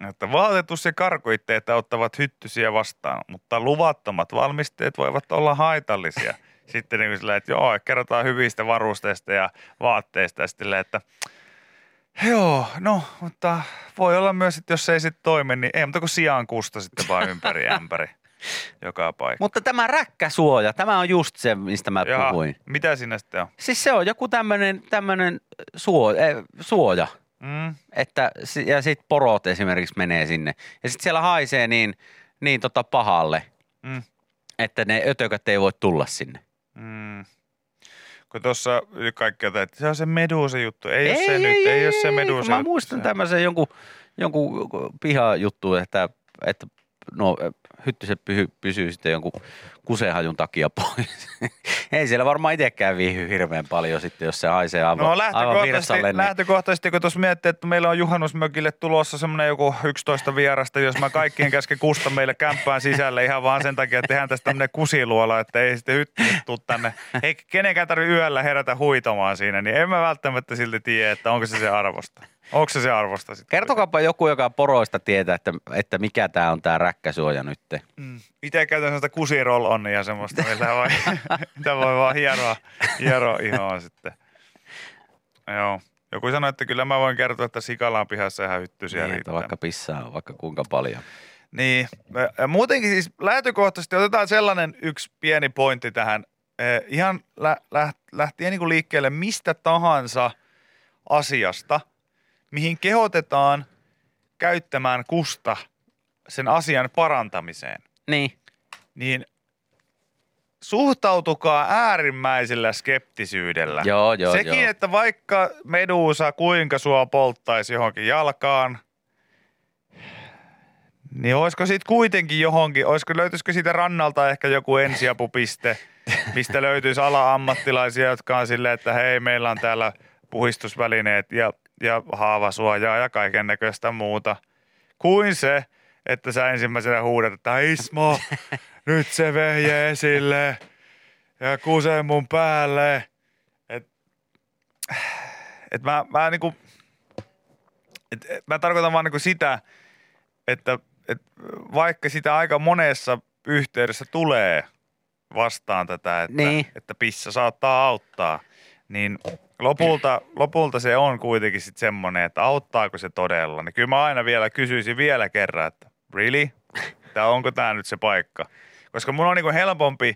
että vaatetus ja karkoitteet auttavat hyttysiä vastaan, mutta luvattomat valmisteet voivat olla haitallisia. <laughs> Sitten niin sillä, että joo, kerrotaan hyvistä varusteista ja vaatteista ja silleen, että joo, no, mutta voi olla myös, että jos se ei sitten toimi, niin ei muuta kuin sijaan kusta sitten vaan ympäri <laughs> ämpäri joka paikka. Mutta tämä räkkäsuoja, tämä on just se, mistä mä Jaha, puhuin. mitä siinä sitten on? Siis se on joku tämmöinen suo, äh, suoja. Mm, Että, ja sitten porot esimerkiksi menee sinne. Ja sitten siellä haisee niin, niin tota pahalle, Mm. että ne ötökät ei voi tulla sinne. Mm. Kun tuossa kaikki jotain, että se on se meduusa juttu. Ei, ei ole se nyt, ei ole se meduusa Mä juttu. muistan Se- tämmöisen jonkun, jonkun pihajuttu, että, että no, hyttyset pyhy, pysyy sitten jonkun kusehajun takia pois. <laughs> Ei siellä varmaan itsekään viihy hirveän paljon sitten, jos se haisee aivan, No aivan lähtökohtaisesti, virsalle. Niin, lähtökohtaisesti, kun tuossa miettii, että meillä on juhannusmökille tulossa semmoinen joku 11 vierasta, jos mä kaikkien käsken kusta meille kämppään sisälle ihan vaan sen takia, että tehdään tästä tämmöinen kusiluola, että ei sitten hyttyset tuu tänne. Ei kenenkään tarvitse yöllä herätä huitomaan siinä, niin en mä välttämättä silti tiedä, että onko se se arvosta. Onko se se arvosta sitten? Kertokaapa joku, joka poroista tietää, että, että mikä tämä on tämä räkkäsuoja nyt. Mm. Itse käytän sellaista kusiroll onnia semmoista, millä voi, <laughs> mitä voi vaan hieroa, hieroa ihoa sitten. Joo. Joku sanoi, että kyllä mä voin kertoa, että Sikalan pihassa ihan hyttysiä Niin, vaikka pissaa on vaikka kuinka paljon. Niin. Ja muutenkin siis lähtökohtaisesti otetaan sellainen yksi pieni pointti tähän. Eh, Ihan lä- lä- lähtien niin kuin liikkeelle mistä tahansa asiasta, mihin kehotetaan käyttämään kusta sen asian parantamiseen, Niin, niin suhtautukaa äärimmäisellä skeptisyydellä. joo, joo, Sekin, joo. että vaikka meduusa kuinka sua polttaisi johonkin jalkaan, niin olisiko siitä kuitenkin johonkin, olisiko, löytyisikö siitä rannalta ehkä joku ensiapupiste, <laughs> mistä löytyisi ala-ammattilaisia, jotka on silleen, että hei, meillä on täällä puhistusvälineet ja, ja haavasuojaa ja kaiken näköistä muuta. Kuin se, että sä ensimmäisenä huudat, että Ismo, <laughs> nyt se vehje esille ja kusee mun päälle. Et, et mä, mä niinku, et, et mä tarkoitan vaan niinku sitä, että et vaikka sitä aika monessa yhteydessä tulee vastaan tätä, että, Niin. että pissa saattaa auttaa, niin lopulta, lopulta se on kuitenkin sitten semmoinen, että auttaako se todella. Niin kyllä mä aina vielä kysyisin vielä kerran, että really? Tää, onko tämä nyt se paikka? Koska mun on niinku helpompi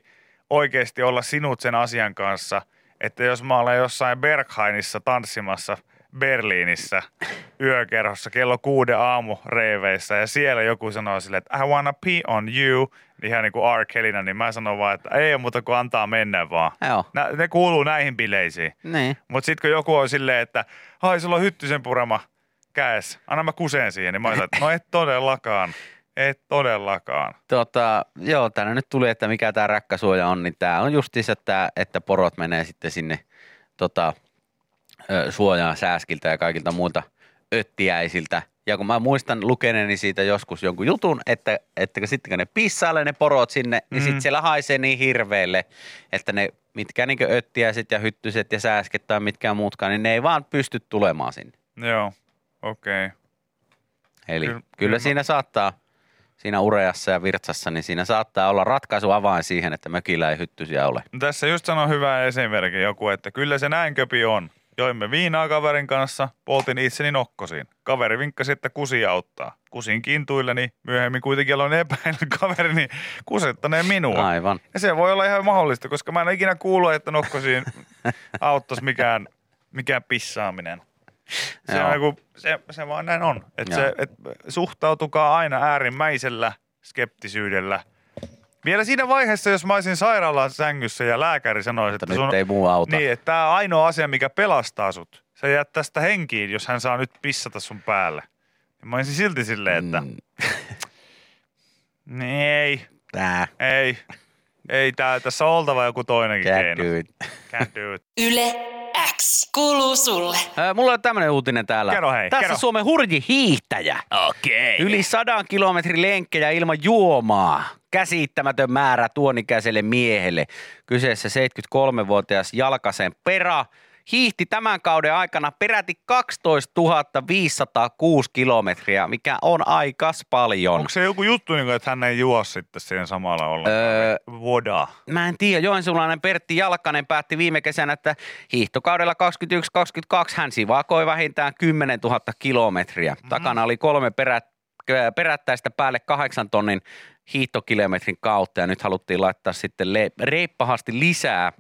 oikeasti olla sinut sen asian kanssa, että jos mä olen jossain Berghainissa tanssimassa Berliinissä yökerhossa kello kuuden aamureiveissä ja siellä joku sanoo silleen, että I wanna pee on you, ihan niin kuin R. Kellinä, niin mä sanon vaan, että ei muuta kuin antaa mennä vaan. Joo, Nä, ne kuuluu näihin bileisiin. niin. Mutta sitten kun joku on silleen, että ai sulla on hyttysen purama käes, anna mä kuseen siihen, niin mä oon että no et todellakaan, et todellakaan. Tota, joo, tänne nyt tuli, että mikä tämä räkkäsuoja on, niin tämä on justiinsa tämä, että porot menee sitten sinne tota, suojaan sääskiltä ja kaikilta muilta öttiäisiltä. Ja kun mä muistan lukeneeni siitä joskus jonkun jutun, että, että sitten kun ne pissailee ne porot sinne, niin Mhm. sitten siellä haisee niin hirveelle, että ne mitkä niin öttiäiset ja hyttyset ja sääsket tai mitkään muutkaan, niin ne ei vaan pysty tulemaan sinne. Joo, okei. Okay. Eli Kyllä- kyllä, kyllä kyllä mä- siinä saattaa, siinä ureassa ja virtsassa, niin siinä saattaa olla ratkaisu avain siihen, että mökillä ei hyttysiä ole. No tässä just sanoi hyvä esimerkki joku, että kyllä se näin köpi on. Joimme viinaa kaverin kanssa, poltin itseni nokkosiin. Kaveri vinkkasi, että kusi auttaa. Kusin kintuilleni, myöhemmin kuitenkin aloin epäillä kaverini kusettaneen minua. Aivan. Ja se voi olla ihan mahdollista, koska mä en ikinä kuullut, että nokkosiin <laughs> auttaisi mikään, mikään pissaaminen. Se, on joku, se, se vaan näin on. Et Joo. se, et suhtautukaa aina äärimmäisellä skeptisyydellä. Vielä siinä vaiheessa, jos mä olisin sairaalan sängyssä ja lääkäri sanoisi, Mutta että, nyt ei muu auta. niin, että tämä on ainoa asia, mikä pelastaa sut. Sä jäät tästä henkiin, jos hän saa nyt pissata sun päälle. Ja mä olisin silti silleen, että Mm, mm. <laughs> ei, tää, ei, ei, tää, tässä on oltava joku toinenkin can't keino. do it. Can't do it. Yle X kuuluu sulle. Ö, Mulla on tämmönen uutinen täällä. Kerro hei, Tässä kerro. Suomen hurji hiihtäjä. Okei. Yli sadan kilometrin lenkkejä ilman juomaa. Käsittämätön määrä tuonikäiselle miehelle. Kyseessä 73-vuotias Jalkasen Pera hiihti tämän kauden aikana peräti 12 506 kilometriä, mikä on aikas paljon. Onko se joku juttu, niin kuin, että hän ei juo sitten siihen samalla ollenkaan? Öö, Voda. Mä en tiedä, joensuulainen Pertti Jalkanen päätti viime kesänä, että hiihtokaudella 21-22 hän sivakoi vähintään 10 000 kilometriä. Mhm. Takana oli kolme perät, perättäistä päälle kahdeksan tonnin hiihtokilometrin kautta ja nyt haluttiin laittaa sitten le- reippahasti lisää.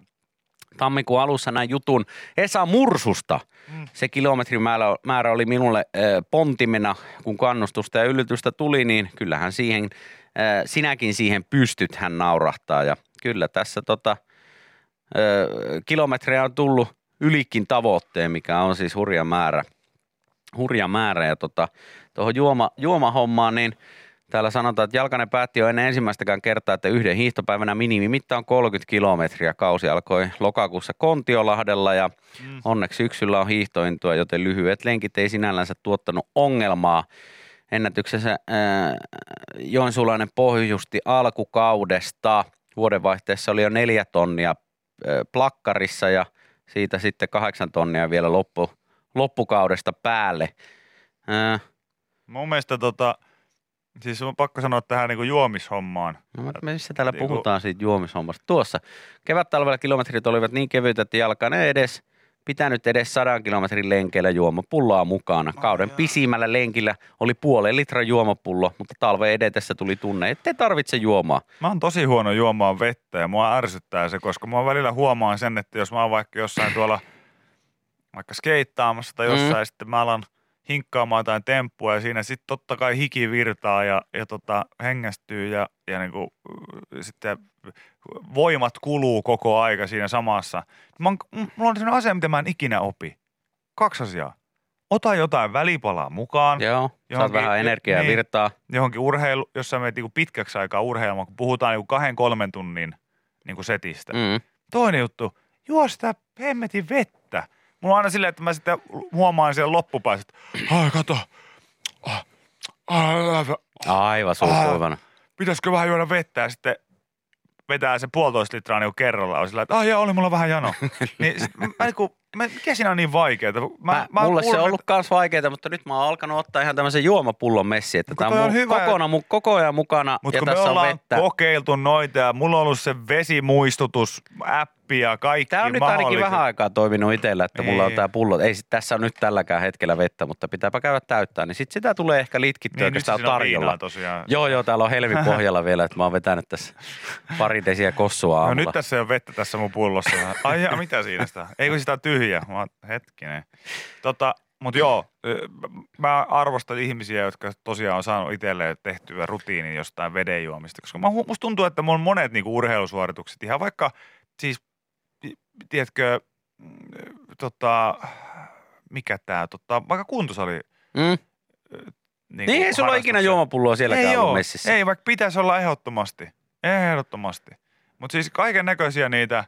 Tammikuun alussa näin jutun Esa Mursusta. Se kilometrimäärä määrä oli minulle pontimena, kun kannustusta ja yllytystä tuli, niin kyllähän siihen, sinäkin siihen pystyt, hän naurahtaa. Ja kyllä tässä tota, kilometrejä on tullut ylikin tavoitteen, mikä on siis hurja määrä. Hurja määrä ja tota, tuohon juoma, juomahommaan, niin Täällä sanotaan, että Jalkanen päätti jo ennen ensimmäistäkään kertaa, että yhden hiihtopäivänä minimimitta on 30 kilometriä. Kausi alkoi lokakuussa Kontiolahdella ja mm. onneksi syksyllä on hiihtointoa, joten lyhyet lenkit ei sinällänsä tuottanut ongelmaa. Ennätyksessä äh, joensuulainen pohjusti alkukaudesta. Vuodenvaihteessa oli jo neljä tonnia äh, plakkarissa ja siitä sitten kahdeksan tonnia vielä loppu, loppukaudesta päälle. Äh, Mun mielestä tota, siis on pakko sanoa tähän niinku juomishommaan. No, mutta missä täällä Niinku- puhutaan siitä juomishommasta? Tuossa kevät-talvella kilometrit olivat niin kevyitä, että jalkainen ei edes pitänyt edes sadan kilometrin lenkeillä juomapulloa mukana. Kauden pisimmällä lenkillä oli puolen litran juomapullo, mutta talven edetessä tuli tunne, ettei tarvitse juomaa. Mä oon tosi huono juomaan vettä ja mua ärsyttää se, koska mä välillä huomaan sen, että jos mä oon vaikka jossain tuolla vaikka skeittaamassa tai jossain, mm. sitten mä alan hinkkaamaan jotain temppua ja siinä sitten totta kai hiki virtaa ja, ja tota, hengästyy ja, ja niinku, sitten voimat kuluu koko aika siinä samassa. Mä oon, mulla on sellainen asia, mitä mä en ikinä opi. Kaksi asiaa. Ota jotain välipalaa mukaan Joo, saat Johonkin- vähän energiaa niin. virtaa. johonkin urheilu, jos sä menet niinku pitkäksi aikaa urheilemaan, kun puhutaan niinku kahden kolmen tunnin niinku setistä. Mm. Toinen juttu, juo sitä hemmetin vettä. Mulla on aina silleen, että mä sitten huomaan siellä loppupäässä, että ai kato, ah, ah, ah, Aivan suukuivana. pitäisikö vähän juoda vettä ja sitten vetää se puolitoista litraa niinku kerralla. On sillä, että ah, joo, oli mulla vähän jano. <laughs> niin sit, mä, niinku, mä, mikä siinä on niin vaikeaa? Mä, mä mulle se on ollut kans vaikeaa, mutta nyt mä oon alkanut ottaa ihan tämmöisen juomapullon messi, että toi on, on hyvä- kokona, mun, koko ajan mukana Mutta ja kun me tässä on ollaan vettä. kokeiltu noita ja mulla on ollut se vesimuistutus, appi ja kaikki Tämä on nyt ainakin vähän aikaa toiminut itsellä, että mulla on Niin. tämä pullo. Ei sit tässä on nyt tälläkään hetkellä vettä, mutta pitääpä käydä täyttää. Niin sit sitä tulee ehkä litkittyä, Niin, sitä on on tarjolla. viinaa tosiaan. Joo, joo, täällä on helmi <laughs> pohjalla vielä, että mä oon vetänyt tässä pari desiä kossua No aamulla. nyt tässä ole vettä tässä mun pullossa. Ai ja, mitä siinä sitä? Ei kun sitä on tyhjä. Mä oon, hetkinen. Tota, mutta joo, mä arvostan ihmisiä, jotka tosiaan on saanut itselleen tehtyä rutiinin jostain veden juomista. Koska mä, musta tuntuu, että on monet niinku urheilusuoritukset, ihan vaikka siis, tiedätkö, mm, tota, mikä tää, tota, vaikka kuntosali. Mm. Niinku Niin ei sulla ole ikinä juomapulloa sielläkään ei ollut messissä. Ei, vaikka pitäisi olla ehdottomasti. Ehdottomasti. Mutta siis kaiken näköisiä niitä,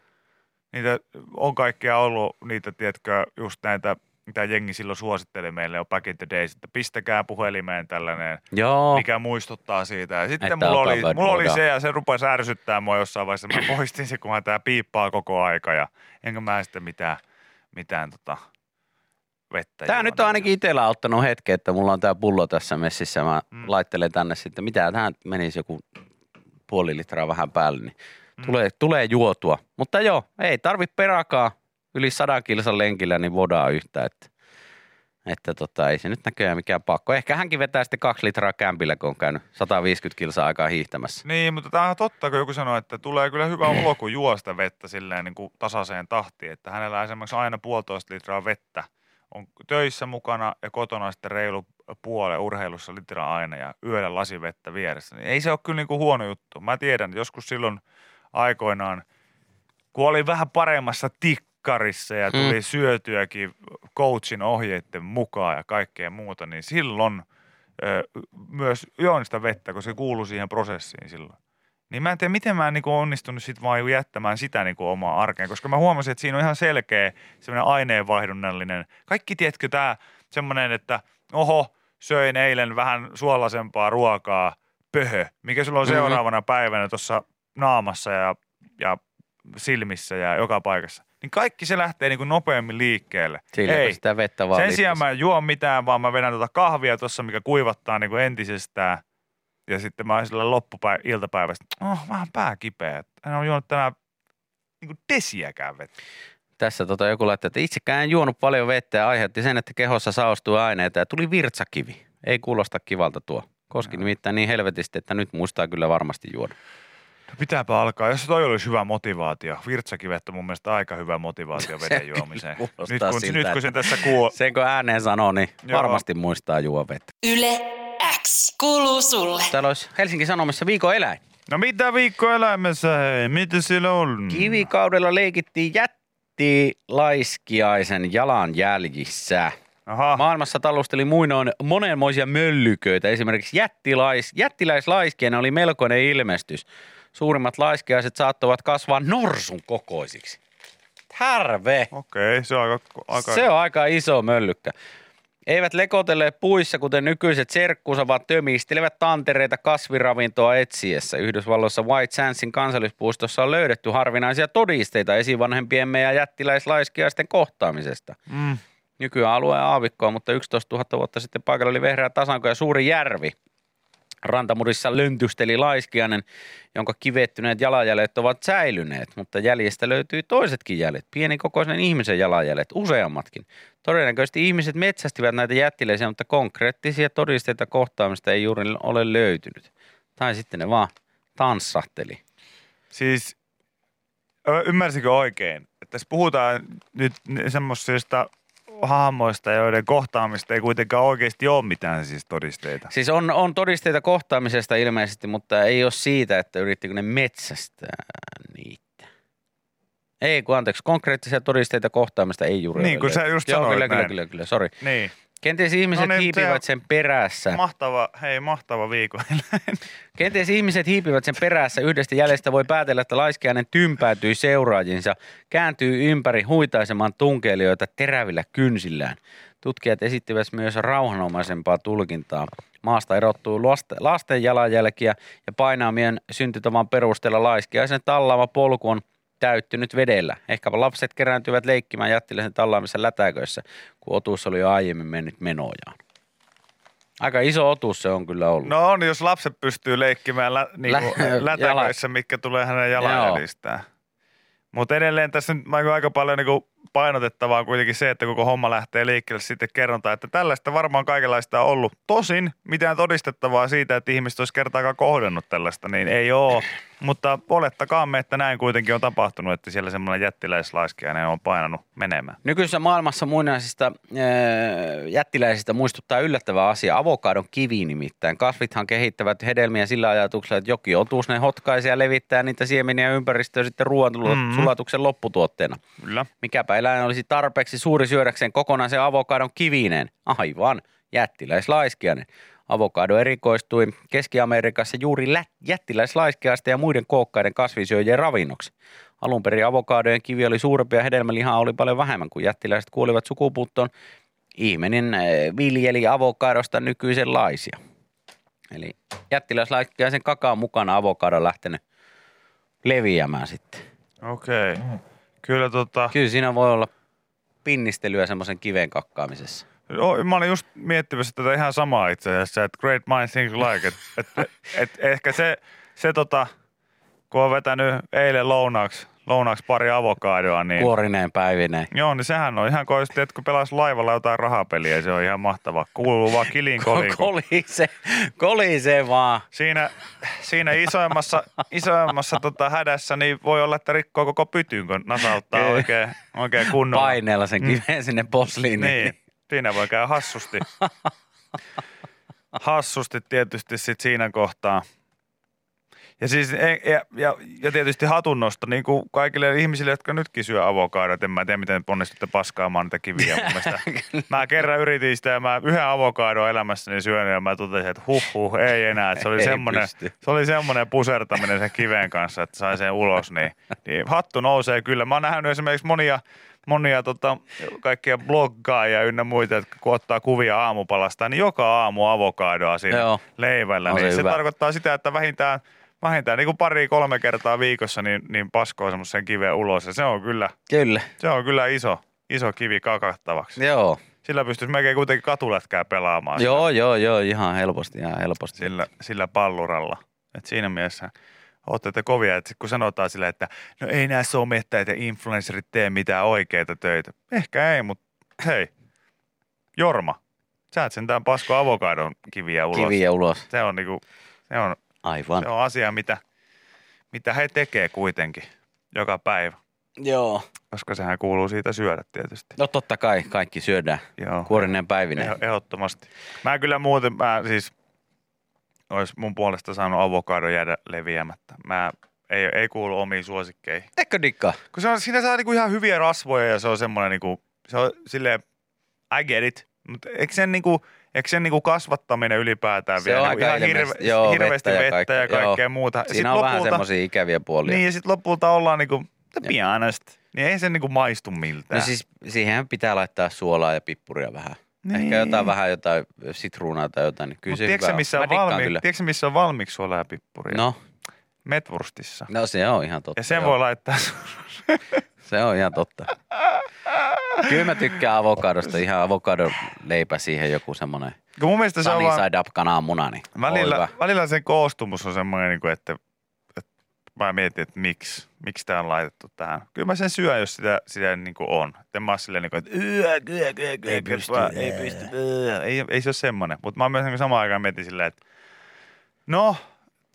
niitä on kaikkia ollut, niitä, tiedätkö, just näitä, mitä jengi silloin suositteli meille on back in the days, että pistäkää puhelimeen tällainen, Joo, mikä muistuttaa siitä. Ja sitten Että mulla oli, mulla oli se ja se rupesi ärsyttää mua jossain vaiheessa. Mä poistin se, kunhan tää piippaa koko aika ja enkä mä sitten mitään, mitään tota vettä Tämä nyt on ainakin itsellä auttanut hetken, että mulla on tämä pullo tässä messissä. Mä mm. laittelen tänne sitten, mitä tähän menisi joku puoli litraa vähän päälle, niin Mm. tulee, tulee juotua. Mutta joo, ei tarvi perakaa yli sadan kilsan lenkillä, niin vodaa yhtä, että, että tota, ei se nyt näköjään mikään pakko. Ehkä hänkin vetää sitten kaksi litraa kämpillä, kun on käynyt 150 kilsaa aikaa hiihtämässä. Niin, mutta tämä on totta, kun joku sanoi, että tulee kyllä hyvä olo, kun juosta vettä silleen niin kuin tasaiseen tahtiin. Että hänellä esimerkiksi aina puolitoista litraa vettä on töissä mukana ja kotona sitten reilu puolen urheilussa litra aina ja yöllä lasi vettä vieressä. Niin ei se ole kyllä niin kuin huono juttu. Mä tiedän, että joskus silloin aikoinaan, kun oli vähän paremmassa tikkarissa ja tuli Mm. syötyäkin coachin ohjeiden mukaan ja kaikkea muuta, niin silloin ö, myös join sitä vettä, koska se kuuluu siihen prosessiin silloin. Niin mä en tiedä, miten mä en niinku onnistunut sit vaan jättämään sitä niinku omaa arkeen, koska mä huomasin, että siinä on ihan selkeä semmoinen aineenvaihdunnallinen. Kaikki tiedätkö tää semmoinen, että oho, söin eilen vähän suolasempaa ruokaa, pöhö, mikä sulla on Mhm. seuraavana päivänä tuossa naamassa ja, ja silmissä ja joka paikassa. Niin kaikki se lähtee niinku nopeammin liikkeelle. Sillä Ei, sitä vettä vaan sen sijaan mä en juo mitään, vaan mä vedän tuota kahvia tuossa, mikä kuivattaa niin kuin entisestään. Ja sitten mä oon sillä loppupäiv- iltapäivästä, oh, vähän pää kipeä. En ole juonut tänään niin kuin desiäkään vettä. Tässä tota joku laittoi, että itsekään en juonut paljon vettä ja aiheutti sen, että kehossa saostui aineita ja tuli virtsakivi. Ei kuulosta kivalta tuo. Koski nimittäin niin helvetisti, että nyt muistaa kyllä varmasti juoda. No pitääpä alkaa, jos toi olisi hyvä motivaatio. Virtsakivet on mun mielestä aika hyvä motivaatio <laughs> veden juomiseen. Nyt kun, siltä, nyt kun sen tässä kuul... Sen kun ääneen sanoo, niin Joo. varmasti muistaa juo vettä. Yle X kuuluu sulle. Täällä olisi Helsingin Sanomissa viikon eläin. No mitä viikkoelämässä, hei? Mitä siellä on? Kivikaudella leikittiin jätti laiskiaisen jalanjäljissä. Aha. Maailmassa tallusteli muinoin monenmoisia möllyköitä. Esimerkiksi jättilais, jättiläislaiskiainen oli melkoinen ilmestys. Suurimmat laiskiaiset saattoivat kasvaa norsun kokoisiksi. Härve! Okei, se on aika... aika... Se on aika iso möllykkä. Eivät lekotelleet puissa, kuten nykyiset serkkuunsa, vaan tömistelevät tantereita kasviravintoa etsiessä. Yhdysvalloissa White Sandsin kansallispuistossa on löydetty harvinaisia todisteita esivanhempiemme ja jättiläislaiskiaisten kohtaamisesta. Mm. Nykyään alueen aavikkoa, mutta 11 000 vuotta sitten paikalla oli vehreä tasanko ja suuri järvi. Rantamurissa löntysteli laiskiainen, jonka kivettyneet jalanjäljet ovat säilyneet, mutta jäljestä löytyi toisetkin jäljet, pienikokoisen ihmisen jalanjäljet, useammatkin. Todennäköisesti ihmiset metsästivät näitä jättiläisiä, mutta konkreettisia todisteita kohtaamista ei juuri ole löytynyt. Tai sitten ne vaan tanssahteli. Siis ymmärsikö oikein, että tässä puhutaan nyt semmoisista hahmoista, joiden kohtaamista ei kuitenkaan oikeasti ole mitään siis todisteita. Siis on, on todisteita kohtaamisesta ilmeisesti, mutta ei ole siitä, että yrittikö ne metsästää niitä. Ei, kun anteeksi, konkreettisia todisteita kohtaamista ei juuri Niin, kun sä just Joo, sanoit kyllä, kyllä, näin. kyllä, kyllä, sori. Niin. Kenties ihmiset No niin, hiipivät se- sen perässä. Mahtava, hei mahtava viikon. <laughs> Kenties ihmiset hiipivät sen perässä. Yhdestä jäljestä voi päätellä, että laiskiainen tympäätyi seuraajinsa, kääntyy ympäri huitaisemaan tunkeilijoita terävillä kynsillään. Tutkijat esittivät myös rauhanomaisempaa tulkintaa. Maasta erottuu lasten, jalanjälkiä ja painaamien syntytavan perusteella laiskiaisen tallaama polku on täyttynyt vedellä. Ehkäpä lapset kerääntyvät leikkimään jättiläisen tallaamissa lätäköissä, kun otus oli jo aiemmin mennyt menojaan. Aika iso otus se on kyllä ollut. No on, jos lapset pystyy leikkimään lä, niinku, Lä- lätäköissä, mitkä tulee hänen jalanjäljistään. Mutta edelleen tässä nyt aika- aika paljon niinku painotettavaa on kuitenkin se, että koko homma lähtee liikkeelle sitten kerrontaan, että tällaista varmaan kaikenlaista on ollut. Tosin mitään todistettavaa siitä, että ihmiset olisi kertaakaan kohdannut tällaista, niin ei ole. Mutta olettakaamme, että näin kuitenkin on tapahtunut, että siellä semmoinen jättiläislaiskiainen on painanut menemään. Nykyisessä maailmassa muinaisista ää, jättiläisistä muistuttaa yllättävä asia, avokadon kivi nimittäin. Kasvithan kehittävät hedelmiä sillä ajatuksella, että joki otus ne hotkaisi ja levittää niitä siemeniä ympäristöön sitten ruoan Mhm. sulatuksen lopputuotteena. Kyllä. Mikäpä eläin olisi tarpeeksi suuri syödäkseen kokonaisen avokadon kivineen? Aivan, jättiläislaiskiainen. Avokado erikoistui Keski-Amerikassa juuri lä- jättiläislaiskiaisten ja muiden kookkaiden kasvisyöjien ravinnoksi. Alun perin avokadojen kivi oli suurempi ja hedelmälihaa oli paljon vähemmän, kun jättiläiset kuolivat sukupuuttoon. Ihminen eh, viljeli avokadosta nykyisenlaisia. Eli jättiläislaiskiaisen kakaan mukana avokado lähtenyt leviämään sitten. Okei. Kyllä tota, Kyllä siinä voi olla pinnistelyä semmoisen kiven kakkaamisessa. Joo, mä olin just miettimässä tätä ihan samaa itse asiassa, että great minds think alike. Että et, et, ehkä se, se tota, kun on vetänyt eilen lounaaksi, lounaaksi pari avokadoa, niin Kuorineen päivineen. Joo, niin sehän on ihan kuin että kun pelasi laivalla jotain rahapeliä, se on ihan mahtava. Kuuluu vaan kilin koliin. Kolise, kolise vaan. Siinä, siinä isoimmassa, isoimmassa tota hädässä niin voi olla, että rikkoo koko pytyn, kun nasauttaa oikein, oikein kunnolla. Paineella sen kiven sinne posliiniin. Niin, siinä voi käydä hassusti. <laughs> hassusti tietysti sit siinä kohtaa. Ja, siis, e- ja, ja, ja tietysti hatunnosto niin kuin kaikille ihmisille, jotka nytkin syö avokadot. En mä tiedä, miten onnistutte paskaamaan niitä kiviä. Mun mielestä. <laughs> mä kerran yritin sitä ja mä yhden avokadon elämässäni syön ja mä totesin, että huh huh, ei enää. Että se, oli Ei semmoinen, pysty. se oli semmoinen pusertaminen sen kiven kanssa, että sai sen ulos. Niin, niin hattu nousee kyllä. Mä oon nähnyt esimerkiksi monia monia tota, kaikkia bloggaajia ynnä muita, jotka kun ottaa kuvia aamupalasta, niin joka aamu avokadoa siinä Joo. leivällä. On se Niin se hyvä. tarkoittaa sitä, että vähintään, vähintään niin kuin pari-kolme kertaa viikossa niin, niin paskoo semmoisen kiven ulos. Ja se on kyllä, Kyllä, se on kyllä iso, iso kivi kakattavaksi. joo. Sillä pystyisi melkein kuitenkin katulätkää pelaamaan Joo, joo, joo, ihan helposti, ihan helposti. sillä, sillä palluralla. Et siinä mielessä olette te kovia, että kun sanotaan sille, että no ei nämä somettajat ja influencerit tee mitään oikeita töitä. Ehkä ei, mutta hei, Jorma, sä et sentään pasko avokadon kiviä ulos. Kiviä ulos. Se on, niinku, se on, Aivan. se on asia, mitä, mitä he tekee kuitenkin joka päivä. Joo. Koska sehän kuuluu siitä syödä tietysti. No totta kai, kaikki syödään. Joo. Kuorineen päivineen. Eh- Ehdottomasti. Mä kyllä muuten, mä siis, olisi mun puolesta saanut avokado jäädä leviämättä. Mä, ei, ei kuulu omiin suosikkeihin. Eikö dikkaa? Kun se on, siinä saa niinku ihan hyviä rasvoja ja se on semmoinen niinku, se on silleen, I get it. Mutta eikö sen, niinku, eikö sen niinku kasvattaminen ylipäätään Se vielä on niinku aika ihan hirve, joo, hirveästi vettä, vettä ja, ja kaikkea kaikkea, muuta. Siinä Sit on vähän lopulta- semmoisia ikäviä puolia. Niin ja sitten lopulta ollaan niinku, honest, niin ei se niinku maistu miltään. No siis siihen pitää laittaa suolaa ja pippuria vähän. Niin. Ehkä jotain vähän jotain sitruunaa tai jotain, niin kyllä Mut se tiedätkö, hyvä missä on valmi, kyllä. tiedätkö, missä on valmiiksi suolaa ja pippuria? No, Metwurstissa. no se on ihan totta. Ja sen joo. voi laittaa <laughs> Se on ihan totta. Kyllä mä tykkään avokadosta, ihan avokadon leipä siihen joku semmonen Kun mun mielestä se on vaan, side up kananmuna, niin välillä, välillä sen koostumus on semmoinen, niin kuin, että, että mä mietin, että miksi, miksi tämä on laitettu tähän. Kyllä mä sen syön, jos sitä, sitä niin kuin on. En mä silleen, niin kuin, että yö, kyllä, kyllä, kyllä, Ei pysty, vaan, ei pysty. yö. Ei, ei se ole semmoinen. Mutta mä oon myös niin samaan aikaan mietin silleen, että no,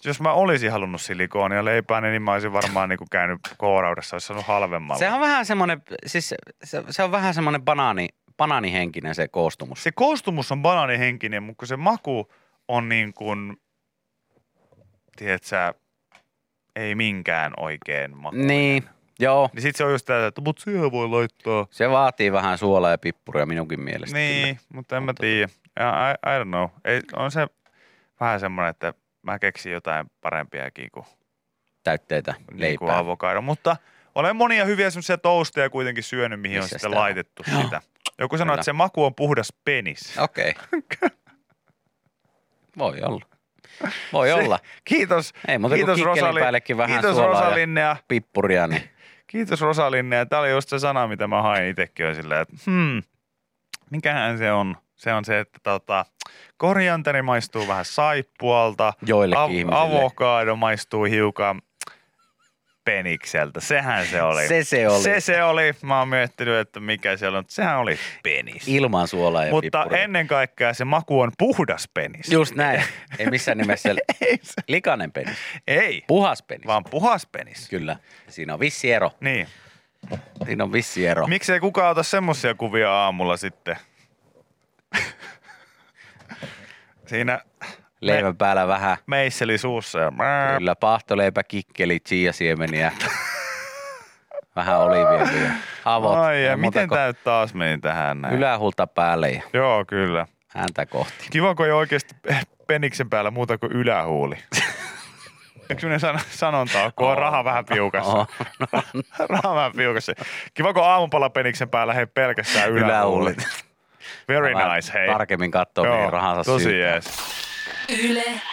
jos mä olisin halunnut silikoonia leipää, niin mä olisin varmaan niin kuin käynyt kooraudessa, olisi saanut halvemmalla. Se on vähän semmonen, siis se, se on vähän semmonen banaani, banaanihenkinen se koostumus. se koostumus on banaanihenkinen, mutta se maku on niin kuin, tiedät sä, ei minkään oikein maku. Niin, joo. Niin sit se on just tätä, että mut siihen voi laittaa. Se vaatii vähän suolaa ja pippuria minunkin mielestä. Niin, kyllä. mutta en mä Mutta- tiedä. Ja I, I don't know. Ei, on se vähän semmoinen, että mä keksin jotain parempiakin kuin, Täytteitä niin kuin leipää. avokado. Mutta olen monia hyviä semmoisia toasteja kuitenkin syönyt, mihin on Missä sitten on? laitettu Joo. sitä. Joku sanoi, että se maku on puhdas penis. Okei. <laughs> Voi olla. Voi Se- olla. Kiitos. Ei kuin kiitos Rosali, päällekin vähän kiitos Rosalinne ja Pippuria, niin <laughs> Kiitos Rosalinne. Ja tämä oli just se sana, mitä mä hain itsekin. On silleen, että hmm, mikähän se on? Se on se, että tota, korianteri maistuu vähän saippualta. joillekin ihmisille. avokado maistuu hiukan penikseltä. Sehän se oli. Se se oli. Se se oli. Mä oon miettinyt, että mikä siellä on. Sehän oli penis. Ilman suolaa ja Mutta pippuria. ennen kaikkea se maku on puhdas penis. Just näin. <laughs> Ei missään nimessä Ei, se- likainen penis. ei Puhas penis. vaan puhas penis. Kyllä. Siinä on vissi ero. Niin. Siinä on vissi ero. Miksei kukaan ota semmosia kuvia aamulla sitten? Siinä Leivän päällä vähän. meisseli suussa ja Kyllä, pahtoleipä, kikkeli, chia-siemeniä. <laughs> vähän oliiviöljyä. Avot. Ai ja miten tää nyt taas meni tähän näin? Ylähulta päälle ja Joo, kyllä. häntä kohti. Kiva, kun ei oikeasti peniksen päällä muuta kuin ylähuuli. <laughs> Eikö sellainen san- sanonta ole, kun on raha vähän piukassa? Oh, <laughs> raha vähän piukassa. Kiva, kun aamupala peniksen päällä hei pelkästään ylähuuli. Ylähuuli. Very nice, hei. Tarkemmin katsoo, mihin rahansa tosi jees. Yle X.